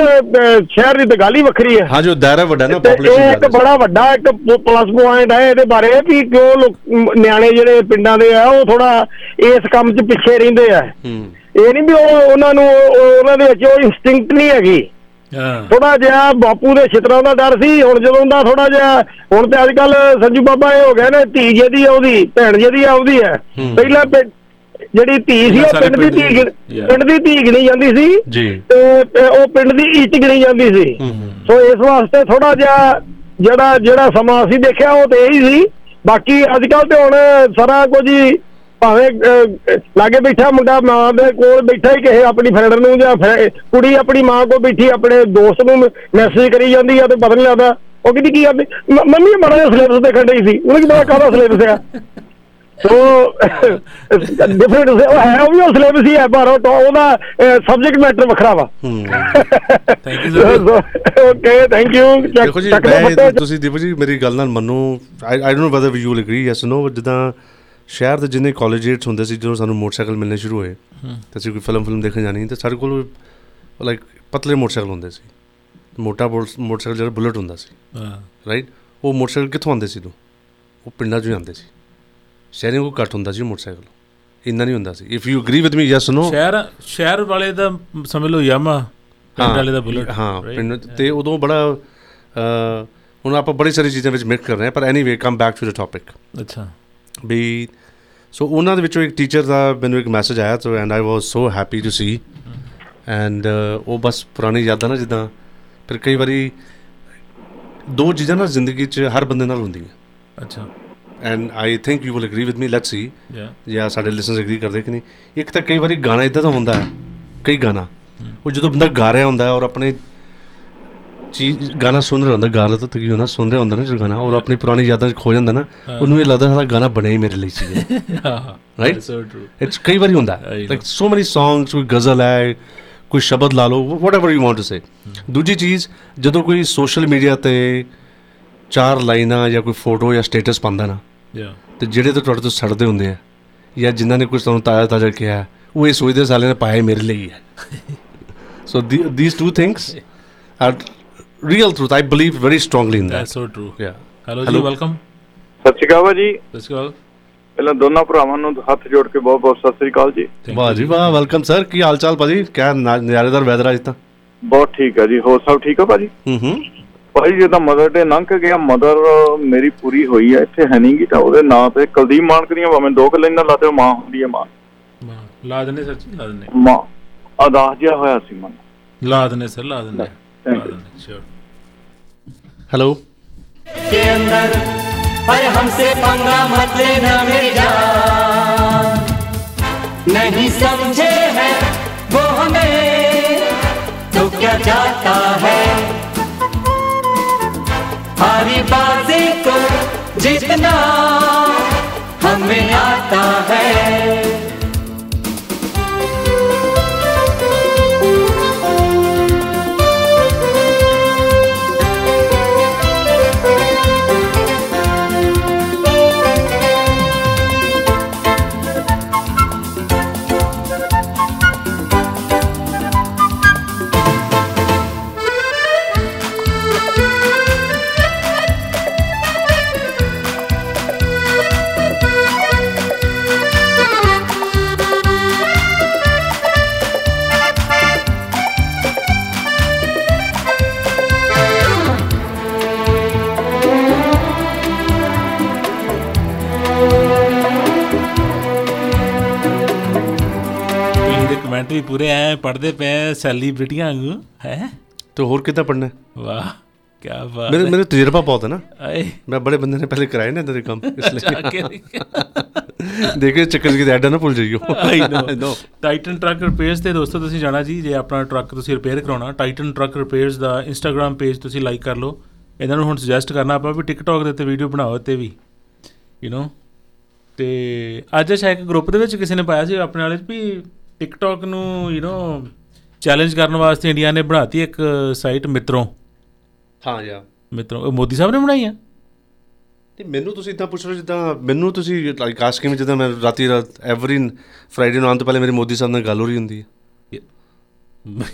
[SPEAKER 20] ਸ਼ਹਿਰ ਦੀ ਤਾਂ ਗੱਲ ਹੀ ਵੱਖਰੀ ਹੈ।
[SPEAKER 17] ਹਾਂ ਜੋ ਦਾਇਰਾ ਵੱਡਾ ਨਾ ਪੋਪੂਲੇਸ਼ਨ
[SPEAKER 20] ਇੱਕ ਬੜਾ ਵੱਡਾ ਇੱਕ ਪਲੱਸ ਪੁਆਇੰਟ ਹੈ ਇਹਦੇ ਬਾਰੇ ਵੀ ਕਿਉਂ ਲੋਕ ਨਿਆਣੇ ਜਿਹੜੇ ਪਿੰਡਾਂ ਦੇ ਆ ਉਹ ਥੋੜਾ ਇਸ ਕੰਮ 'ਚ ਪਿੱਛੇ ਰਹਿੰਦੇ ਆ। ਇਹ ਨਹੀਂ ਵੀ ਉਹ ਉਹਨਾਂ ਨੂੰ ਉਹ- ਉਹ- ਉਹਨਾਂ ਦੇ ਵਿੱਚ ਉਹ ਇਨਸਟਿੰਕਟ ਨਹੀਂ ਹੈਗੀ। ਥੋੜਾ ਜਿਹਾ ਬਾਪੂ ਦੇ ਛਿਤਰਾਂ ਦਾ ਡਰ ਸੀ ਹੁਣ ਜਦੋਂ ਦਾ ਥੋੜਾ ਜਿਹਾ ਹੁਣ ਤੇ ਅੱਜ ਕੱਲ ਸੰਜੂ ਬਾਬਾ ਇਹ ਹੋ ਗਿਆ ਨਾ ਧੀ ਜਿਹਦੀ ਆ ਉਹਦੀ ਭੈਣ ਜਿਹਦੀ ਆ ਉਹਦੀ ਹੈ। ਪਹਿਲਾਂ ਜਿਹੜੀ ਧੀ ਸੀ ਉਹ ਪਿੰਡ ਦੀ ਧੀ. ਪਿੰਡ ਦੀ ਧੀ ਗਿਣੀ ਜਾਂਦੀ ਸੀ ਤੇ ਉਹ ਪਿੰਡ ਦੀ ਇੱਟ ਗਿਣੀ ਜਾਂਦੀ ਸੀ। ਸੋ ਇਸ ਵਾਸਤੇ ਥੋੜਾ ਜਿਹਾ ਜਿਹੜਾ ਜਿਹੜਾ ਸਮਾਂ ਅਸੀਂ ਦੇਖਿਆ ਉਹ ਤੇ ਇਹੀ ਸੀ। ਬਾਕੀ ਅੱਜ ਕੱਲ ਤੇ ਹੁਣ ਸਾਰਾ ਕੁਝ ਹੀ ਭਾਵੇਂ ਲਾਗੇ ਬੈਠਾ ਮੁੰਡਾ ਮਾਂ ਦੇ ਕੋਲ ਬੈਠਾ ਹੀ ਕਿਸੇ ਆਪਣੀ ਫਰੈਂਡ ਨੂੰ ਜਾਂ ਫਰੈ- ਕੁੜੀ ਆਪਣੀ ਮਾਂ ਕੋਲ ਬੈਠੀ ਆਪਣੇ ਦੋਸਤ ਨੂੰ ਮੈਸੇਜ ਕਰੀ ਜਾਂਦੀ ਆ ਤੇ ਪਤਾ ਨਹੀਂ ਲੱਗਦਾ। ਉਹ ਕਹਿੰਦੀ ਕੀ ਕਰਦੇ ਮੰਮੀ ਬੜਾ ਜਿਹਾ ਸਿਲੇਬਸ ਦੇਖਣ ਡਈ ਸੀ। ਉਹਨੇ ਕਿਹਾ ਕਾਹਦਾ ਸਿਲੇਬਸ ਆ? ਸੋ। ਡਿਫਰੈਂਟ ਉਹ ਹੈ ਉਹ ਵੀ ਉਹ ਸਿਲੇਬਸ ਹੀ ਹੈ ਪਰ ਉਹ ਉਹਦਾ ਸਬਜੈਕਟ ਮੈਟਰ ਵੱਖਰਾ ਵਾ।
[SPEAKER 2] Thank you
[SPEAKER 20] okay thank you
[SPEAKER 17] ਦੇਖੋ ਜੀ ਤੁਸੀਂ ਦੀਪਕ ਜੀ ਮੇਰੀ ਗੱਲ ਨਾਲ ਮੰਨੋ। I I don't know whether you will agree yes no ਜਿੱਦਾਂ ਸ਼ਹਿਰ ਦੇ ਜਿੰਨੇ ਕਾਲਜੇਟਸ ਹੁੰਦੇ ਸੀ ਜਦੋਂ ਸਾਨੂੰ ਮੋਟਰਸਾਈਕਲ ਮਿਲਣੇ ਸ਼ੁਰੂ ਹੋਏ। ਤੇ ਅਸੀਂ ਕੋਈ ਫਿਲਮ ਫਿਲਮ ਦੇਖਣ ਜਾਣੀ ਤੇ ਸਾਡੇ ਕੋਲ ਲਾਈਕ ਪਤਲੇ ਮੋਟਰਸਾਈਕਲ ਹੁੰਦੇ ਸੀ। ਮੋਟਾ ਮੋਟਰਸਾਈਕਲ ਜਿਹੜਾ ਬੁਲਟ ਹੁੰਦਾ ਸੀ।
[SPEAKER 2] ਹਾਂ।
[SPEAKER 17] ਰਾਈਟ ਉਹ ਮੋਟਰਸਾਈਕਲ ਕਿੱਥੋਂ ਆਉਂਦੇ ਸੀ ਤੂੰ ਉਹ ਪਿੰਡਾਂ 'ਚੋਂ ਆਉਂਦੇ ਸੀ। ਸ਼ਹਿਰਾਂ ਕੋਲ ਘੱਟ ਹੁੰਦਾ ਸੀ ਮੋਟਰਸਾਈਕਲ। ਇੰਨਾ ਨਹੀਂ ਹੁੰਦਾ ਸੀ। If you agree with me yes no
[SPEAKER 2] ਸ਼ਹਿਰ ਸ਼ਹਿਰ ਵਾਲੇ ਦਾ ਸਮਝ ਲਓ ਯਾਮਾ ਪਿੰਡ ਵਾਲੇ ਦਾ ਬੁਲਟ।
[SPEAKER 17] ਹਾਂ ਪਿੰਡ ਤੇ ਉਦੋਂ ਬੜਾ ਹੁਣ ਆਪਾਂ ਬੜੀ ਸਾਰੀ ਚੀਜ਼ਾਂ ਵਿੱਚ ਮਿਕਸ ਕਰ ਰਹੇ ਹਾਂ ਪਰ anyway come back to the topic
[SPEAKER 2] ਅੱਛਾ।
[SPEAKER 17] ਵੀ ਸੋ ਉਹਨਾਂ ਦੇ ਵਿੱਚੋਂ ਇੱਕ ਟੀਚਰ ਦਾ ਮੈਨੂੰ ਇੱਕ ਮੈਸੇਜ ਆਇਆ so and I was so happy to see and ਉਹ ਬਸ ਪੁਰਾਣੀ ਯਾਦਾਂ ਨਾ ਜਿੱਦਾਂ ਫਿਰ ਕਈ ਵਾਰੀ ਦੋ ਚੀਜ਼ਾਂ ਨਾ ਜ਼ਿੰਦਗੀ 'ਚ ਹਰ ਬੰਦੇ ਨਾਲ ਹੁੰਦੀਆਂ।
[SPEAKER 2] ਅੱਛਾ।
[SPEAKER 17] And I think you will agree with me let's see
[SPEAKER 2] Yeah.
[SPEAKER 17] ਜਾਂ ਸਾਡੇ ਲਿਸਨਰਸ ਐਗਰੀ ਕਰਦੇ ਕਿ ਨਹੀਂ। ਇੱਕ ਤਾਂ ਕਈ ਵਾਰੀ ਗਾਣਾ ਇਦਾਂ ਦਾ ਹੁੰਦਾ ਹੈ ਕਈ ਗਾਣਾ ਉਹ ਜਦੋਂ ਬੰਦਾ ਗਾ ਰਿਹਾ ਹੁੰਦਾ ਔਰ ਆਪਣੇ ਚੀਜ਼ ਗਾਣਾ ਸੁਣ ਰਿਹਾ ਹੁੰਦਾ ਗਾਣਾ ਤਾਂ ਹੁੰਦਾ ਸੁਣ ਰਿਹਾ ਹੁੰਦਾ ਨਾ ਜਦੋਂ ਗਾਣਾ ਔਰ ਆਪਣੀ ਪੁਰਾਣੀ ਯਾਦਾਂ 'ਚ ਖੋ ਜਾਂਦਾ ਨਾ। ਉਹਨੂੰ ਇਹ ਲੱਗਦਾ ਸਾਡਾ ਗਾਣਾ ਬਣਿਆ ਹੀ ਮੇਰੇ ਲਈ ਸੀ
[SPEAKER 2] ਹਾਂ,
[SPEAKER 17] ਰਾਈਟ
[SPEAKER 2] so true.
[SPEAKER 17] ਇਟਸ ਕਈ ਵਾਰੀ ਹੁੰਦਾ. ਲਾਈਕ ਸੋ ਮੈਨੀ ਸੌਂਗਸ ਕੋਈ ਗਜ਼ਲ ਹੈ ਕੋਈ ਸ਼ਬਦ ਲਾ ਲਓ whatever you want to say ਦੂਜੀ ਚੀਜ਼ ਜਦੋਂ ਕੋਈ ਸੋਸ਼ਲ ਮੀਡੀਆ ਤੇ ਚਾਰ ਲਾਈਨਾਂ ਜਾਂ ਕੋਈ ਫੋਟੋ ਜਾਂ ਸਟੇਟਸ ਪਾਉਂਦਾ ਨਾ
[SPEAKER 2] Yeah.
[SPEAKER 17] ਤੇ ਜਿਹੜੇ ਤਾਂ ਤੁਹਾਡੇ ਤੋਂ ਸੜਦੇ ਹੁੰਦੇ ਆ ਜਾਂ ਜਿਨ੍ਹਾਂ ਨੇ ਕੁਝ ਤੁਹਾਨੂੰ ਤਾਜ਼ਾ ਤਾਜ਼ਾ ਕਿਹਾ ਉਹ ਇਹ ਸੋਚਦੇ ਸਾਲੇ ਨੇ ਪਾਇਆ ਮੇਰੇ ਲਈ ਹੈ (laughs) so these two things are real truth. I believe very strongly in that.
[SPEAKER 2] That's so true.
[SPEAKER 17] yeah.
[SPEAKER 2] Hello ਜੀ ਵੈਲਕਮ
[SPEAKER 21] ਸਤਿ ਸ਼੍ਰੀ ਅਕਾਲ ਜੀ
[SPEAKER 2] ਸਤਿ ਸ਼੍ਰੀ ਅਕਾਲ।
[SPEAKER 21] ਪਹਿਲਾਂ ਦੋਨਾਂ ਭਰਾਵਾਂ ਨੂੰ ਹੱਥ ਜੋੜ ਕੇ ਬਹੁਤ ਬਹੁਤ ਸਤਿ ਸ਼੍ਰੀ ਅਕਾਲ ਜੀ।
[SPEAKER 17] ਵਾਹ ਜੀ ਵਾਹ ਵੈਲਕਮ ਸਰ ਕੀ ਹਾਲ ਚਾਲ ਭਾਜੀ? ਕਿਆ ਨਾ- ਨਜ਼ਾਰੇਦਾਰ ਵੈਦਰ ਅੱਜ ਤਾਂ।
[SPEAKER 21] ਬਹੁਤ ਠੀਕ ਹੈ ਜੀ। ਹੋਰ ਸਭ ਠੀਕ ਹੈ ਭਾਜੀ?
[SPEAKER 17] ਹੂੰ ਹੂੰ।
[SPEAKER 21] ਭਾਜੀ ਜਦੋਂ ਮਦਰ ਡੇ ਲੰਘ ਗਿਆ ਮਦਰ ਮੇਰੀ ਪੂਰੀ ਹੋਈ ਹੈ ਇੱਥੇ ਹੈ ਨਹੀਂਗੀ ਤਾਂ ਉਹਦੇ ਨਾਂ ਤੇ ਕੁਲਦੀਪ ਮਾਨਕ ਦੀਆਂ ਭਾਵੇਂ ਦੋ ਕੁ ਲਾਈਨਾਂ ਲਾ ਦਿਓ ਮਾਂ ਹੁੰਦੀ ਹੈ ਮਾਂ।
[SPEAKER 2] ਲਾ ਸਰ ਜੀ ਲਾ ਦਿੰਦੇ।
[SPEAKER 21] ਮਾਂ ਉਦਾਸ ਜਿਹਾ ਹੋਇਆ ਸੀ ਮਨ।
[SPEAKER 2] ਲਾ ਦਿੰਦੇ ਸਰ ਲਾ ਦਿੰਦੇ।
[SPEAKER 17] हेलो
[SPEAKER 18] के अंदर पर हमसे पंगा मत लेना मेरी। जान नहीं समझे है वो हमें तो क्या जाता है? हरी बाजी को जितना हमें आता है।
[SPEAKER 2] ਪੜਦੇ ਪਏ ਸੈਲੀਬ੍ਰਿਟੀਆਂ ਵਾਂਗੂ ਹੈ?
[SPEAKER 17] ਤੇ ਹੋਰ ਕਿੱਦਾਂ ਪੜਨਾ
[SPEAKER 2] ਵਾਹ ਕੀ ਬਾਤ
[SPEAKER 17] ਮੇਰੇ। ਮੇਰੇ ਤਜਰਬਾ ਬਹੁਤ ਹੈ ਨਾ। ਮੈਂ ਬੜੇ ਬੰਦੇ ਨੇ ਪਹਿਲੇ ਕਰਾਏ ਨੇ ਇਦਾਂ ਦੇ ਕੰਮ
[SPEAKER 2] ਜਾ ਕੇ
[SPEAKER 17] ਦੇਖੇ। ਚੱਕਰ ਕਿਤੇ ਐਡਾ ਨਾ ਭੁੱਲ ਜਾਈਓ।
[SPEAKER 2] I
[SPEAKER 17] know.
[SPEAKER 2] Titan truck repairs ਤੇ ਦੋਸਤੋ ਤੁਸੀਂ ਜਾਣਾ ਜੀ ਜੇ ਆਪਣਾ ਟਰੱਕ ਤੁਸੀਂ ਰਿਪੇਅਰ ਕਰਾਉਣਾ ਟਾਈਟਨ ਟਰੱਕ ਰਿਪੇਅਰਸ ਦਾ ਇੰਸਟਾਗ੍ਰam ਪੇਜ ਤੁਸੀਂ ਲਾਈਕ ਕਰ ਲਓ। ਇਹਨਾਂ ਨੂੰ ਹੁਣ ਸੁਜੈਸਟ ਕਰਨਾ ਆਪਾਂ ਵੀ ਟਿਕਟੌਕ ਦੇ ਉੱਤੇ ਵੀਡੀਓ ਬਣਾਓ ਤੇ ਵੀ। ਯੂ نو ਤੇ ਅੱਜ ਸ਼ਾਇਦ ਗਰੁੱਪ ਦੇ ਵਿੱਚ ਕਿਸੇ ਨੇ ਪਾਇਆ ਸੀ ਆਪਣੇ ਵਾਲੇ ਵੀ ਟਿਕਟੌਕ ਨੂੰ ਯੂ نو ਚੈਲੰਜ ਕਰਨ ਵਾਸਤੇ ਇੰਡੀਆ ਨੇ ਬਣਾਤੀ ਇੱਕ ਸਾਈਟ ਮਿੱਤਰੋਂ।
[SPEAKER 17] ਹਾਂ ਯਾ
[SPEAKER 2] ਮਿੱਤਰੋਂ ਉਹ ਮੋਦੀ ਸਾਹਿਬ ਨੇ ਬਣਾਈ ਆ?
[SPEAKER 17] ਤੇ ਮੈਨੂੰ ਤੁਸੀਂ ਇਦਾਂ ਪੁੱਛ ਰਹੇ ਜਿੱਦਾਂ ਮੈਨੂੰ ਤੁਸੀਂ ਲਾਈਕ ਆਸਕਿੰਗ ਜਿੱਦਾਂ ਮੈਂ ਰਾਤੀ ਰਾਤ ਐਵਰੀ ਫਰਾਈਡੇ ਨੂੰ ਆਉਣ ਤੋਂ ਪਹਿਲੇ ਮੇਰੀ ਮੋਦੀ ਸਾਹਿਬ ਨਾਲ ਗੱਲ ਹੋ ਰਹੀ ਹੁੰਦੀ ਹੈ।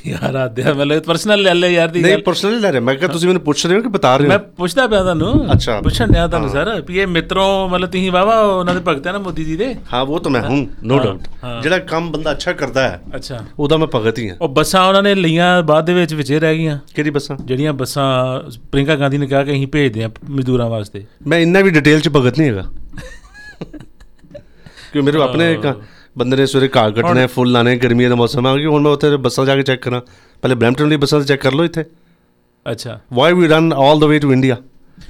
[SPEAKER 2] ਯਾਰ ਆਦਿਆ ਮਤਲਬ ਪਰਸਨਲ ਲੈ ਲੈ ਯਾਰ ਦੀ
[SPEAKER 17] ਨਹੀਂ ਪਰਸਨਲੀ ਲੈ ਰਿਹਾ ਮੈਂ ਕਿਹਾ ਤੁਸੀਂ ਮੈਨੂੰ ਪੁੱਛ ਰਹੇ ਹੋ ਕਿ ਬਤਾ ਰਹੇ ਹੋ?
[SPEAKER 2] ਮੈਂ ਪੁੱਛਦਾ ਪਿਆ ਤੁਹਾਨੂੰ।
[SPEAKER 17] ਅੱਛਾ।
[SPEAKER 2] ਪੁੱਛਣ ਡਿਆ ਤੁਹਾਨੂੰ। ਸਰ ਵੀ ਇਹ ਮਿੱਤਰੋਂ ਮਤਲਬ ਤੁਸੀਂ ਵਾਵਾ ਉਹਨਾਂ ਦੇ ਭਗਤ ਹੈ ਨਾ ਮੋਦੀ ਜੀ ਦੇ?
[SPEAKER 17] ਹਾਂ ਉਹ ਤਾਂ ਮੈਂ ਹੂੰ ਨੋ ਡਾਊਟ। ਜਿਹੜਾ ਕੰਮ ਬੰਦਾ ਅੱਛਾ ਕਰਦਾ ਹੈ
[SPEAKER 2] ਅੱਛਾ।
[SPEAKER 17] ਉਹਦਾ ਮੈਂ ਭਗਤ ਹੀ ਹਾਂ।
[SPEAKER 2] ਉਹ ਬੱਸਾਂ ਉਹਨਾਂ ਨੇ ਲਈਆਂ ਬਾਅਦ ਦੇ ਵਿੱਚ ਵਿਚੇ ਰਹਿ ਗਈਆਂ।
[SPEAKER 17] ਕਿਹੜੀ ਬੱਸਾਂ?
[SPEAKER 2] ਜਿਹੜੀਆਂ ਬੱਸਾਂ ਪ੍ਰਿੰਕਾ ਗਾਂਧੀ ਨੇ ਕਿਹਾ ਕਿ ਅਸੀਂ ਭੇਜਦੇ ਹਾਂ ਮਜ਼ਦੂਰਾਂ ਵਾਸਤੇ।
[SPEAKER 17] ਮੈਂ ਇੰਨਾ ਵੀ ਡਿਟੇਲ ਚ ਭਗਤ ਨਹੀਂ ਹੈਗਾ। (laughs) ਕਿ ਮੇਰੇ ਆਪਣੇ ਬੰਦੇ ਨੇ ਸਵੇਰੇ ਘਾਹ ਕੱਟਣੇ ਫੁੱਲ ਲਾਣੇ ਗਰਮੀਆਂ ਦਾ ਮੌਸਮ ਆ ਕਿ ਹੁਣ ਮੈਂ ਉੱਥੇ ਬੱਸਾਂ ਜਾ ਕੇ ਚੈੱਕ ਕਰਾਂ ਪਹਿਲੇ ਬ੍ਰੈਂਪਟਨ ਦੀ ਬੱਸਾਂ ਚੈੱਕ ਕਰ ਲਓ ਇੱਥੇ
[SPEAKER 2] ਅੱਛਾ
[SPEAKER 17] why we run all the way to India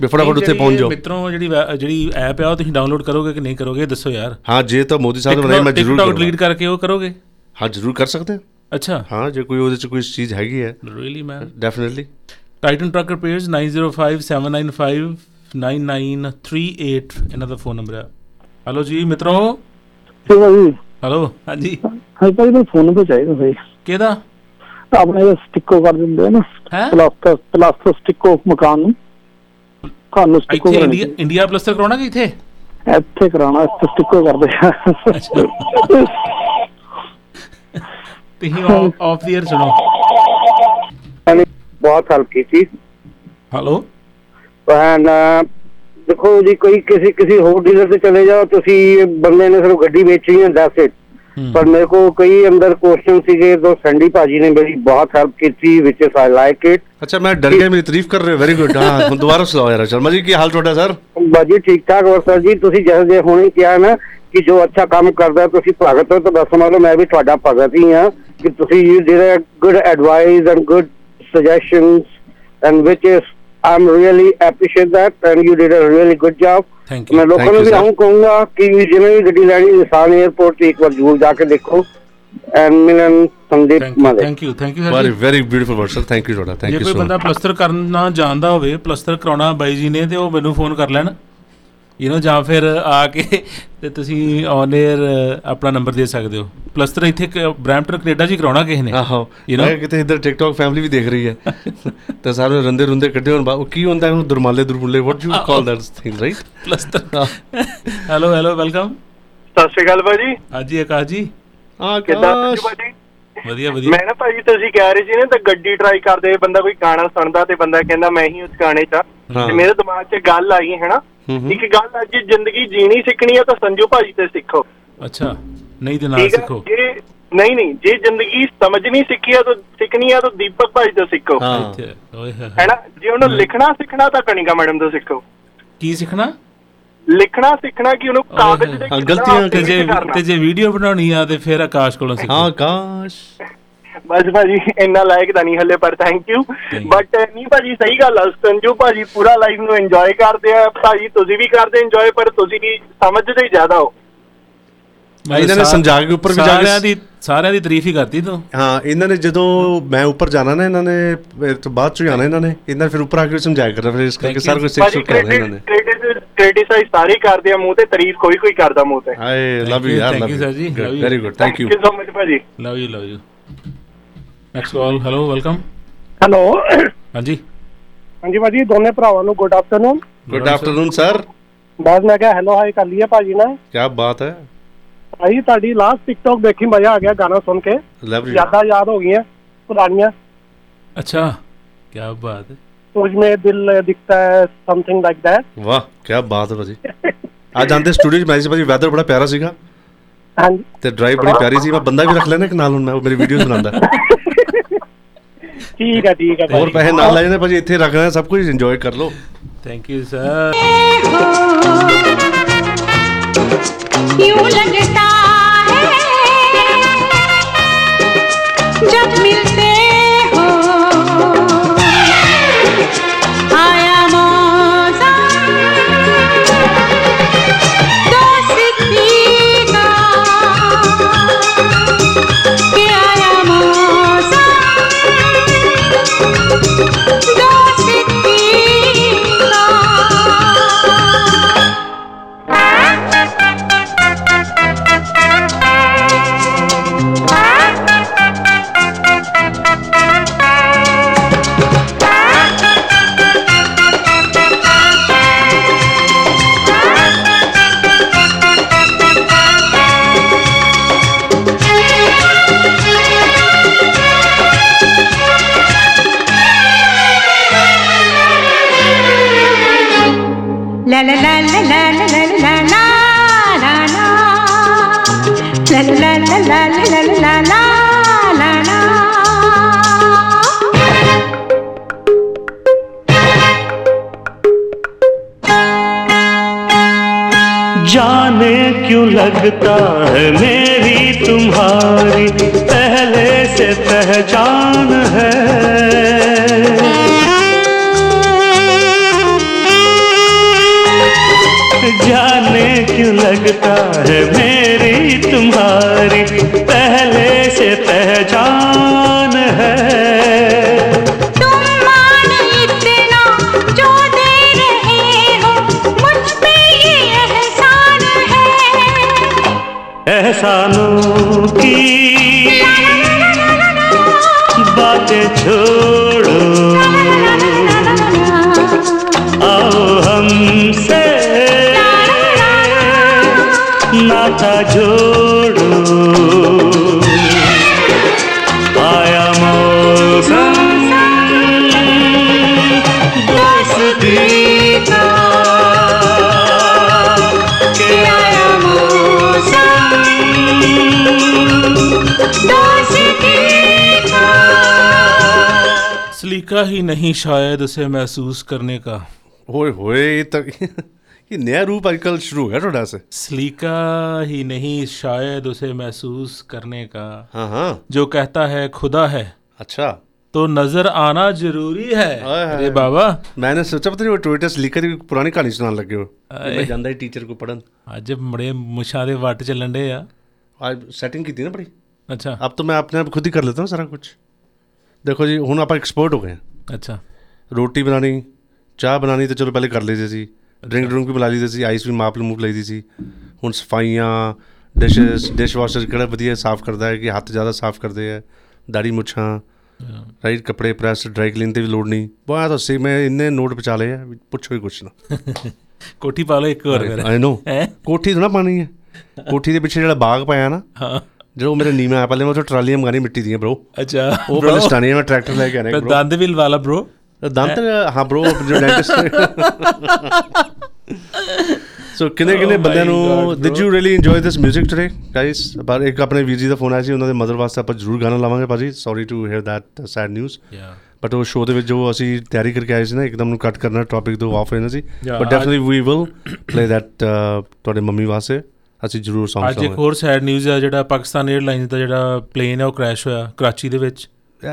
[SPEAKER 17] ਵੀ ਫਟਾਫਟ ਉੱਥੇ ਪਹੁੰਚ ਜਾਓ
[SPEAKER 2] ਮਿੱਤਰੋਂ ਜਿਹੜੀ ਵੈ- ਜਿਹੜੀ ਐਪ ਆ ਉਹ ਤੁਸੀਂ ਡਾਊਨਲੋਡ ਕਰੋਗੇ ਕਿ ਨਹੀਂ ਕਰੋਗੇ ਇਹ ਦੱਸੋ ਯਾਰ
[SPEAKER 17] ਹਾਂ ਜੇ ਤਾਂ ਮੋਦੀ ਸਾਹਿਬ ਨੇ ਬਣਾਈ ਮੈਂ ਜ਼ਰੂਰ
[SPEAKER 2] ਟਿਕਟੌਕ
[SPEAKER 17] ਕਰਾਂਗਾ
[SPEAKER 2] ਡਿਲੀਟ ਕਰਕੇ ਉਹ ਕਰੋਗੇ
[SPEAKER 17] ਹਾਂ ਜ਼ਰੂਰ ਕਰ ਸਕਦੇ ਹਾਂ
[SPEAKER 2] ਅੱਛਾ
[SPEAKER 17] ਹਾਂ ਜੇ ਕੋਈ ਉਹਦੇ ਚ ਕੋਈ ਚੀਜ਼ ਹੈਗੀ ਹੈ
[SPEAKER 2] really man
[SPEAKER 17] definitely
[SPEAKER 2] Titan truck repairs 9057959938 ਇਹਨਾਂ ਦਾ ਫੋਨ ਨੰਬਰ ਹੈ ਹੈਲੋ ਜੀ ਮਿੱਤਰੋ
[SPEAKER 20] ਠੀਕ ਹੈ ਜੀ
[SPEAKER 2] ਹੈਲੋ। ਹਾਂਜੀ।
[SPEAKER 20] ਹਾਂ ਭਾਈ ਮੈਨੂੰ ਫੋਨ ਨੰਬਰ ਚਾਹੀਦਾ ਸੀ।
[SPEAKER 2] ਕਿਹਦਾ?
[SPEAKER 20] ਆਪਣੇ ਸਟਿੱਕੋ ਕਰ ਦਿੰਦੇ ਆ ਨਾ
[SPEAKER 2] ਹੈਂ?
[SPEAKER 20] ਪਲਾਸਟਰ ਪਲਾਸਟਰ ਸਟਿੱਕੋ ਮਕਾਨ ਨੂੰ। ਘਰ ਨੂੰ ਸਟਿੱਕੋ ਕਰਨੀ
[SPEAKER 2] ਇੰਡੀਆ ਇੰਡੀਆ ਪਲਸਟਰ ਕਰਾਉਣਾ ਕਿ ਇੱਥੇ?
[SPEAKER 20] ਇੱਥੇ ਕਰਾਉਣਾ ਇੱਥੇ ਸਟਿੱਕੋ ਕਰਦੇ ਆ।
[SPEAKER 2] ਤੁਸੀਂ ਆਫ ਦੀ 에ਅਰ ਸੁਣੋ।
[SPEAKER 22] ਬਹੁਤ ਹੈਲਪ ਕੀਤੀ।
[SPEAKER 2] ਹੈਲੋ।
[SPEAKER 22] ਐਂਡ ਦੇਖੋ ਜੀ ਕੋਈ ਕਿਸੇ ਕਿਸੇ ਹੋਰ ਡੀਲਰ ਤੇ ਚਲੇ ਜਾਓ ਤੁਸੀਂ ਬੰਦੇ ਨੇ ਸਿਰਫ ਗੱਡੀ ਵੇਚੀ ਹੈ ਦੈਟਸ ਇਟ ਪਰ ਮੇਰੇ ਕੋ ਕਈ ਅੰਦਰ ਕੁਐਸਚਨ ਸੀਗੇ ਤੋਂ ਸੰਡੀ ਭਾਜੀ ਨੇ ਮੇਰੀ ਬਹੁਤ ਹੈਲਪ ਕੀਤੀ which is I like it
[SPEAKER 17] ਅੱਛਾ ਮੈਂ ਡਰ ਗਿਆ ਮੇਰੀ ਤਾਰੀਫ ਕਰ ਰਹੇ ਹੋ। ਵੈਰੀ ਗੁੱਡ ਹਾਂ ਹੁਣ ਦੁਬਾਰਾ ਸੁਣਾਓ ਯਾਰ ਸ਼ਰਮਾ ਜੀ ਕੀ ਹਾਲ ਤੁਹਾਡਾ ਸਰ
[SPEAKER 22] ਬਾਜੀ ਠੀਕ ਠਾਕ ਹੋਰ ਸਰ ਜੀ ਤੁਸੀਂ ਜਿਹੋ ਜਿਹੇ ਹੁਣੇ ਕਿਹਾ ਨਾ ਕਿ ਜੋ ਅੱਛਾ ਕੰਮ ਕਰਦਾ ਤੁਸੀਂ ਭਗਤ ਹੋ ਤਾਂ ਬਸ ਸਮਝ ਲਓ ਮੈਂ ਵੀ ਤੁਹਾਡਾ ਭਗਤ ਹੀ ਹਾਂ ਕਿ ਤੁਸੀਂ you did a good advice and good suggestions and which is I'm really appreciate that and you did a really good job.
[SPEAKER 2] Thank
[SPEAKER 22] ਮੈਂ ਲੋਕਾਂ
[SPEAKER 17] Thank
[SPEAKER 22] ਨੂੰ
[SPEAKER 17] you,
[SPEAKER 22] ਵੀ. ਆਉਂ ਕਹੂੰਗਾ ਕਿ ਜਿਹਨੇ ਵੀ ਗੱਡੀ ਲੈਣੀ ਨਿਸ਼ਾਨ 에ਅਰਪੋਰਟ ਤੇ ਇੱਕ ਵਾਰ ਜ਼ਰੂਰ ਜਾ ਕੇ ਦੇਖੋ and mineral Sandeep ਮਾਦੇ
[SPEAKER 2] thank you thank you
[SPEAKER 17] very very beautiful word sir thank you ਤੁਹਾਡਾ ਥੈਂਕ
[SPEAKER 2] ਜੇ
[SPEAKER 17] ਯੂ
[SPEAKER 2] ਕੋਈ
[SPEAKER 17] ਸੋ
[SPEAKER 2] ਬੰਦਾ ਪਲਸਟਰ ਕਰਨਾ ਜਾਣਦਾ ਹੋਵੇ ਪਲਸਟਰ ਕਰਾਉਣਾ ਬਾਈ ਜੀ ਨੇ ਤੇ ਉਹ ਮੈਨੂੰ ਫੋਨ ਕਰ ਲੈਣ। ਯੂ نو ਜਾਂ ਫਿਰ ਆ ਕੇ ਤੇ ਤੁਸੀਂ ਔਨ 에ਅਰ ਆਪਣਾ ਨੰਬਰ ਦੇ ਸਕਦੇ ਹੋ। ਪਲਸ ਤਰ ਇੱਥੇ ਬ੍ਰੈਂਪਟਨ ਕੈਨੇਡਾ ਜੀ ਕਰਾਉਣਾ ਕਿਸੇ ਨੇ।
[SPEAKER 17] ਆਹੋ।
[SPEAKER 2] ਯੂ نو
[SPEAKER 17] ਕਿਤੇ ਇਧਰ ਟਿਕਟੌਕ ਫੈਮਿਲੀ ਵੀ ਦੇਖ ਰਹੀ ਹੈ। ਤਾਂ ਸਾਰੇ ਰੰਦੇ ਰੁੰਦੇ ਕੱਢੇ ਹੋਣ ਉਹ ਕੀ ਹੁੰਦਾ ਉਹਨੂੰ ਦੁਰਮਾਲੇ ਦੁਰਮੁੱਲੇ what you call that thing right
[SPEAKER 2] plus ਤਰ ਹੈਲੋ ਹੈਲੋ ਵੈਲਕਮ
[SPEAKER 19] ਸਤਿ ਸ਼੍ਰੀ ਅਕਾਲ ਭਾਜੀ।
[SPEAKER 2] ਹਾਂਜੀ ਆਕਾਸ਼ ਜੀ।
[SPEAKER 17] ਹਾਂ
[SPEAKER 19] ਕਿਦਾਂ ਭਾਜੀ?
[SPEAKER 2] ਵਧੀਆ ਵਧੀਆ।
[SPEAKER 19] ਮੈਂ ਨਾ ਭਾਜੀ ਤੁਸੀਂ ਕਹਿ ਰਹੇ ਸੀ ਨਾ ਤਾਂ ਗੱਡੀ ਟਰਾਈ ਕਰਦੇ ਬੰਦਾ ਕੋਈ ਗਾਣਾ ਸੁਣਦਾ ਤੇ ਬੰਦਾ ਕਹਿੰਦਾ ਮੈਂ ਹੀ ਉਸ ਗਾਣੇ 'ਚ ਤੇ ਮੇਰੇ ਦਿਮਾਗ 'ਚ ਗੱਲ ਆਈ ਹੈ ਨਾ ਇੱਕ ਗੱਲ ਅੱਜ ਜ਼ਿੰਦਗੀ ਜੀਣੀ ਸਿੱਖਣੀ ਹੈ ਤਾਂ ਸੰਜੂ ਭਾਜੀ ਤੇ ਸਿੱਖੋ।
[SPEAKER 2] ਅੱਛਾ ਨਹੀਂ ਤੇ ਨਾਲ ਸਿੱਖੋ।
[SPEAKER 19] ਜੇ ਨਹੀਂ ਨਹੀਂ ਜੇ ਜ਼ਿੰਦਗੀ ਸਮਝਣੀ ਸਿੱਖੀ ਹੈ ਤਾਂ ਸਿੱਖਣੀ ਹੈ ਤਾਂ ਦੀਪਕ ਭਾਜੀ ਤੋਂ ਸਿੱਖੋ। ਹੈ। ਨਾ ਜੇ ਉਹਨੂੰ ਲਿਖਣਾ ਸਿੱਖਣਾ ਤਾਂ ਕਣਿਕਾ ਮੈਡਮ ਤੋਂ ਸਿੱਖੋ।
[SPEAKER 2] ਕੀ ਸਿੱਖਣਾ?
[SPEAKER 19] ਲਿਖਣਾ ਸਿੱਖਣਾ ਕਿ ਉਹਨੂੰ ਕਾਗਜ਼ ਤੇ
[SPEAKER 2] ਗਲਤੀਆਂ ਤੇ ਜੇ। ਤੇ ਜੇ ਵੀਡੀਓ ਬਣਾਉਣੀ ਆ ਤੇ ਫਿਰ ਆਕਾਸ਼ ਕੋਲੋਂ ਸਿੱਖੋ।
[SPEAKER 17] ਹਾਂ ਆਕਾਸ਼।
[SPEAKER 19] ਬਸ ਭਾਜੀ ਇੰਨਾ ਲਾਇਕ ਤਾਂ ਨਹੀਂ ਹੱਲੇ ਪਰ ਥੈਂਕ ਯੂ ਬਟ ਨਹੀਂ ਭਾਜੀ ਸਹੀ ਗੱਲ ਆ ਸੰਜੂ ਭਾਜੀ ਪੂਰਾ ਲਾਈਫ ਨੂੰ ਇੰਜੋਏ ਕਰਦੇ ਆ ਭਾਜੀ ਤੁਸੀਂ ਵੀ ਕਰਦੇ ਇੰਜੋਏ ਪਰ ਤੁਸੀਂ ਵੀ ਸਮਝਦੇ ਹੀ ਜ਼ਿਆਦਾ ਹੋ।
[SPEAKER 17] ਇਹਨਾਂ ਨੇ ਸਮਝਾ ਕੇ ਉੱਪਰ ਵੀ ਜਾ
[SPEAKER 2] ਸਾਰਿਆਂ ਦੀ ਸਾਰਿਆਂ ਦੀ ਤਾਰੀਫ ਹੀ ਕਰਤੀ ਤੂੰ।
[SPEAKER 17] ਹਾਂ ਇਹਨਾਂ ਨੇ ਜਦੋਂ ਮੈਂ ਉੱਪਰ ਜਾਣਾ ਨਾ ਇਹਨਾਂ ਨੇ ਤੋਂ ਬਾਅਦ ਚ ਆਣਾ ਇਹਨਾਂ ਨੇ। ਇਹਨਾਂ ਨੇ ਫਿਰ ਉੱਪਰ ਆ ਕੇ ਸਮਝਾਇਆ ਕਰਨਾ ਫਿਰ ਇਸ ਕਰਕੇ ਸਾਰਾ ਕੁਝ ਸਿੱਖ ਸੁੱਕ ਕਰਨਾ ਇਹਨਾਂ ਨੇ।
[SPEAKER 19] ਕ੍ਰਿਟਿਸਾਈਜ਼ ਸਾਰੇ ਕਰਦੇ ਆ ਮੂੰਹ ਤੇ ਤਾਰੀਫ ਕੋਈ ਕੋਈ ਕਰਦਾ ਮੂੰਹ ਤੇ।
[SPEAKER 17] ਹਾਏ ਲਵ ਯੂ ਯਾਰ
[SPEAKER 2] ਥੈਂਕ
[SPEAKER 17] ਲਵ
[SPEAKER 2] ਯੂ ਸਰ ਜੀ।
[SPEAKER 17] Very good thank you
[SPEAKER 19] so much ਭਾਜੀ।
[SPEAKER 2] Love you love you Maxwell hello welcome
[SPEAKER 23] hello
[SPEAKER 2] ਹਾਂਜੀ.
[SPEAKER 23] ਹਾਂਜੀ ਭਾਜੀ ਦੋਨੇ ਭਰਾਵਾਂ ਨੂੰ good afternoon
[SPEAKER 17] good afternoon sir
[SPEAKER 23] ਬਾਅਦ ਮੈਂ ਕਿਹਾ ਹੈਲੋ ਹਾਈ ਕਰ ਲਿਆ ਭਾਜੀ ਨਾ
[SPEAKER 17] ਕੀ ਬਾਤ ਹੈ।
[SPEAKER 23] ਭਾਈ ਤੁਹਾਡੀ ਲਾਸਟ ਟਿਕਟੌਕ ਦੇਖੀ ਮਜ਼ਾ ਆ ਗਿਆ ਗਾਣਾ ਸੁਣ ਕੇ।
[SPEAKER 17] ਜ਼ਿਆਦਾ
[SPEAKER 23] ਯਾਦ ਹੋ ਗਈਆਂ ਪੁਰਾਣੀਆਂ।
[SPEAKER 2] ਅੱਛਾ ਕੀ ਬਾਤ ਹੈ।
[SPEAKER 23] ਉਸ ਮੇ ਦਿਲ ਦਿਖਤਾ ਹੈ ਸਮਥਿੰਗ ਲਾਈਕ ਦੈਟ
[SPEAKER 17] ਵਾਹ ਕੀ ਬਾਤ ਹੈ ਭਾਜੀ। ਆ ਜਾਂਦੇ ਸਟੂਡੀਓ ਚ ਮੈਸੇਜ ਭਾਜੀ ਵੈਦਰ ਬੜਾ ਪਿਆਰਾ ਸੀਗਾ।
[SPEAKER 23] ਹਾਂਜੀ।
[SPEAKER 17] ਤੇ ਡਰਾਈਵ ਬੜੀ ਪਿਆਰੀ ਸੀ ਮੈਂ ਬੰਦਾ ਵੀ ਰੱਖ ਲੈਣਾ ਕਿ ਨਾਲ ਹੁਣ ਮੈਂ ਮੇਰੀ ਵੀਡੀਓਜ਼ ਬਣਾਉਂਦਾ
[SPEAKER 23] ਠੀਕ ਹੈ ਠੀਕ ਹੈ
[SPEAKER 17] ਹੋਰ ਪੈਸੇ ਨਾਲ ਲੈ ਜਾਣੇ ਭਾਜੀ ਇੱਥੇ ਰੱਖ ਲੈਣਾ ਸਭ ਕੁਝ ਇੰਜੋਏ ਕਰ ਲਓ
[SPEAKER 2] ਥੈਂਕ ਯੂ ਸਰ
[SPEAKER 24] यूं लगता है जब मिलते
[SPEAKER 25] तरीका ही
[SPEAKER 2] नहीं शायद उसे महसूस करने का।
[SPEAKER 17] ओए होए तक तो, ये नया रूप आजकल शुरू है थोड़ा से।
[SPEAKER 2] सलीका ही नहीं शायद उसे महसूस करने का।
[SPEAKER 17] हाँ हाँ।
[SPEAKER 2] जो कहता है खुदा है।
[SPEAKER 17] अच्छा।
[SPEAKER 2] तो नज़र आना ज़रूरी है। अरे बाबा।
[SPEAKER 17] मैंने सोचा पता नहीं वो ट्विटर से लिखकर पुरानी कहानी सुनाने लगे हो।
[SPEAKER 2] तो
[SPEAKER 17] मैं जानता ही टीचर को पढ़न।
[SPEAKER 2] आज जब बड़े मुशारे वाट चलन डे यार।
[SPEAKER 17] आज सेटिंग की थी ना बड़ी।
[SPEAKER 2] अच्छा।
[SPEAKER 17] अब तो मैं अपने आप खुद ही कर लेता हूँ सारा कुछ। ਦੇਖੋ ਜੀ ਹੁਣ ਆਪਾਂ ਐਕਸਪਰਟ ਹੋ ਗਏ ਹਾਂ।
[SPEAKER 2] ਅੱਛਾ।
[SPEAKER 17] ਰੋਟੀ ਬਣਾਣੀ ਚਾਹ ਬਣਾਣੀ ਤੇ ਚਲੋ ਪਹਿਲੇ ਕਰ ਲਈਦੇ ਸੀ। ਡਰਿੰਕ ਡਰਿੰਕ ਵੀ ਬਣਾ ਲਈਦੇ ਸੀ ਆਈਸ ਵੀ ਮਾਪ ਮੂਪ ਲਈਦੀ ਸੀ। ਹੁਣ ਸਫਾਈਆਂ ਡਿਸ਼ਸ ਡਿਸ਼ ਵਾਸ਼ਰ ਕਿਹੜਾ ਵਧੀਆ ਸਾਫ਼ ਕਰਦਾ ਹੈ ਕਿ ਹੱਥ ਜ਼ਿਆਦਾ ਸਾਫ਼ ਕਰਦੇ ਆ ਦਾੜੀ ਮੁੱਛਾਂ ਰਾਈਟ ਕੱਪੜੇ ਪ੍ਰੈਸ ਡਰਾਈ ਕਲੀਨ ਤੇ ਵੀ ਲੋੜ ਨਹੀਂ। ਬਹੁਤ ਤਾਂ ਸੀ ਮੈਂ ਇੰਨੇ ਨੋਟ ਪਚਾ ਲਏ ਆ ਪੁੱਛੋ ਹੀ ਕੁਛ ਨਾ। (laughs)
[SPEAKER 2] ਕੋਠੀ ਪਾ ਲਓ ਇੱਕ ਹੋਰ ਮੇਰਾ
[SPEAKER 17] ਆਈ
[SPEAKER 2] نو
[SPEAKER 17] ਕੋਠੀ ਤੋਂ ਨਾ ਪਾਣੀ ਹੈ। (laughs) ਕੋਠੀ ਦੇ ਪਿੱਛੇ ਜਿਹੜਾ ਬਾਗ ਪਾਇਆ ਨਾ
[SPEAKER 2] ਹਾਂ।
[SPEAKER 17] जो मेरे नी में आया पहले मैं तो ट्राली में गानी मिट्टी
[SPEAKER 2] दी
[SPEAKER 17] है ब्रो अच्छा वो पहले स्टानिया में ट्रैक्टर
[SPEAKER 2] लेके आने ब्रो दांत व्हील वाला
[SPEAKER 17] ब्रो दांत हाँ ब्रो जो डेंटिस्ट ਸੋ ਕਿੰਨੇ ਕਿੰਨੇ ਬੰਦਿਆਂ ਨੂੰ
[SPEAKER 2] did
[SPEAKER 17] you really enjoy this 뮤직 today guys ਪਰ ਇੱਕ ਆਪਣੇ ਵੀਰ ਜੀ ਦਾ ਫੋਨ ਆਇਆ ਸੀ ਉਹਨਾਂ ਦੇ ਮਦਰ ਵਾਸਤੇ ਆਪਾਂ ਜ਼ਰੂਰ ਗਾਣਾ ਲਾਵਾਂਗੇ ਭਾਜੀ। Sorry to hear that sad
[SPEAKER 2] news
[SPEAKER 17] but ਉਹ ਸ਼ੋਅ ਦੇ ਵਿੱਚ ਜੋ ਅਸੀਂ ਤਿਆਰੀ ਕਰਕੇ ਆਏ ਸੀ ਨਾ ਇੱਕਦਮ ਨੂੰ ਕੱਟ ਕਰਨਾ ਟਾਪਿਕ ਤੋਂ ਆਫ ਰਹਿਣਾ ਸੀ। But definitely we will play that ਤੁਹਾਡੇ ਮੰਮੀ ਵਾਸਤੇ। ਅਸੀਂ ਜ਼ਰੂਰ ਸਮਝ
[SPEAKER 2] ਅੱਜ ਇੱਕ ਹੋਰ ਸੈਡ ਨਿਊਜ਼ ਹੈ ਜਿਹੜਾ ਪਾਕਿਸਤਾਨ 에ਅਰਲਾਈਨਸ ਦਾ ਜਿਹੜਾ ਪਲੇਨ ਹੈ ਉਹ ਕ੍ਰੈਸ਼ ਹੋਇਆ ਕਰਾਚੀ ਦੇ ਵਿੱਚ।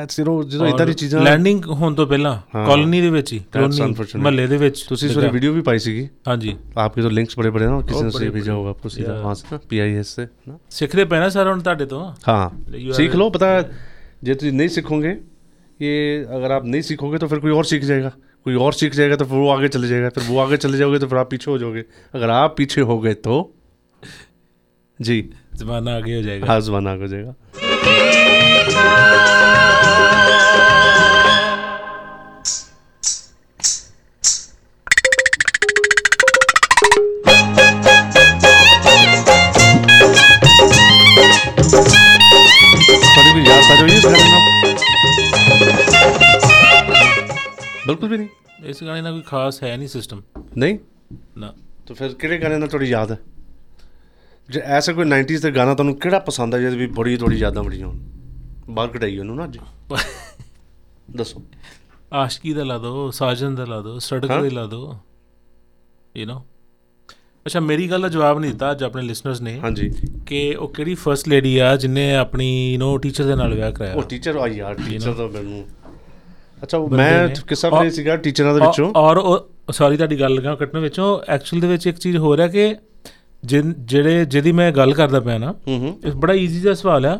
[SPEAKER 17] ਸਿਰੋ ਜਦੋਂ ਇਦਾਂ ਦੀ ਚੀਜ਼ਾਂ
[SPEAKER 2] ਲੈਂਡਿੰਗ ਹੋਣ ਤੋਂ ਪਹਿਲਾਂ ਕਲੋਨੀ ਦੇ ਵਿੱਚ ਹੀ ਕਲੋਨੀ ਮਹੱਲੇ ਦੇ ਵਿੱਚ
[SPEAKER 17] ਤੁਸੀਂ
[SPEAKER 2] ਸਵੇਰੇ ਵੀਡੀਓ
[SPEAKER 17] ਵੀ ਪਾਈ ਸੀਗੀ? ਹਾਂਜੀ। ਆਪਕੇ ਤੋਂ ਲਿੰਕਸ
[SPEAKER 2] ਬੜੇ
[SPEAKER 17] ਬੜੇ ਨਾ
[SPEAKER 2] ਕਿਸੇ
[SPEAKER 17] ਨੇ ਸੇ ਭੇਜਾ ਹੋਗਾ
[SPEAKER 2] ਆਪਕੋ
[SPEAKER 17] ਸਿੱਧਾ ਹਾਂ ਸੇ ਪੀਆਈਐਸ ਸੇ ਨਾ?
[SPEAKER 2] ਸਿੱਖਦੇ ਪੈਣਾ ਸਾਰਾ ਹੁਣ ਤੁਹਾਡੇ ਤੋਂ?
[SPEAKER 17] ਹਾਂ। ਸਿੱਖ ਲਓ ਪਤਾ ਜੇ ਤੁਸੀਂ ਨਹੀਂ ਸਿੱਖੋਗੇ ये अगर आप नहीं सीखोगे तो फिर कोई और सीख जाएगा कोई और सीख जाएगा तो फिर वो आगे चले जाएगा फिर वो आगे चले जाओगे तो फिर आप पीछे हो जाओगे अगर आप पीछे हो गए तो जी
[SPEAKER 2] जमाना आगे हो जाएगा
[SPEAKER 17] हाँ जमाना आगे हो जाएगा कभी भी याद आ जाओ इस गाने में बिल्कुल भी नहीं
[SPEAKER 2] ਇਸ ਗਾਣੇ ਨਾਲ ਕੋਈ ਖਾਸ ਹੈ ਨਹੀਂ ਸਿਸਟਮ
[SPEAKER 17] नहीं
[SPEAKER 2] ਨਾ
[SPEAKER 17] तो फिर ਕਿਹੜੇ ਗਾਣੇ ਨਾਲ ਤੁਹਾਡੀ ਯਾਦ ਹੈ ਜੇ ਐਸਾ ਕੋਈ 90s ਦਾ ਗਾਣਾ ਤੁਹਾਨੂੰ ਕਿਹੜਾ ਪਸੰਦ ਆ ਜਿਹਦੇ ਵੀ ਬੜੀ ਥੋੜੀ ਯਾਦਾਂ ਬੜੀਆਂ ਹੋਣ ਬਾਹਰ ਕਢਾਈ ਉਹਨੂੰ ਨਾ ਅੱਜ (laughs) ਦੱਸੋ
[SPEAKER 2] ਆਸ਼ਕੀ ਦਾ ਲਾ ਦੋ ਸਾਜਨ ਦਾ ਲਾ ਦੋ ਸੜਕ
[SPEAKER 17] ਹਾਂ?
[SPEAKER 2] ਦੇ ਲਾ ਦੋ ਯੂ نو ਅੱਛਾ ਮੇਰੀ ਗੱਲ ਦਾ ਜਵਾਬ ਨਹੀਂ ਦਿੱਤਾ ਅੱਜ ਆਪਣੇ ਲਿਸਨਰਸ ਨੇ
[SPEAKER 17] ਹਾਂਜੀ
[SPEAKER 2] ਕਿ ਉਹ ਕਿਹੜੀ ਫਰਸਟ ਲੇਡੀ ਆ ਜਿਨੇ ਆਪਣੀ ਯੂ نو ਟੀਚਰ ਦੇ ਨਾਲ ਵਿਆਹ ਕਰਾਇਆ
[SPEAKER 17] ਉਹ ਟੀਚਰ ਆ ਯਾਰ
[SPEAKER 2] You
[SPEAKER 17] ਟੀਚਰ
[SPEAKER 2] know?
[SPEAKER 17] ਤਾਂ ਮੈਨੂੰ ਅੱਛਾ ਉਹ
[SPEAKER 2] ਬੰਦੇ
[SPEAKER 17] ਮੈਂ
[SPEAKER 2] ਨੇ।
[SPEAKER 17] ਕਿੱਸਾ
[SPEAKER 2] ਔਰ-
[SPEAKER 17] ਪੜ੍ਹਿਆ ਸੀਗਾ ਟੀਚਰਾਂ ਦੇ
[SPEAKER 2] ਔਰ-
[SPEAKER 17] ਵਿੱਚੋਂ
[SPEAKER 2] ਔਰ ਉਹ ਸੌਰੀ ਤੁਹਾਡੀ ਗੱਲ ਲਗਾ ਕੱਟਣ ਵਿੱਚੋਂ ਐਕਚੁਅਲ ਦੇ ਵਿੱਚ ਇੱਕ ਚੀਜ਼ ਹੋ ਰਿਹਾ ਕਿ ਜਿਨ ਜਿਹੜੇ ਜਿਹਦੀ ਮੈਂ ਗੱਲ ਕਰਦਾ ਪਿਆ ਨਾ ਇਹ ਬੜਾ ਈਜ਼ੀ ਜਿਹਾ ਸਵਾਲ ਆ।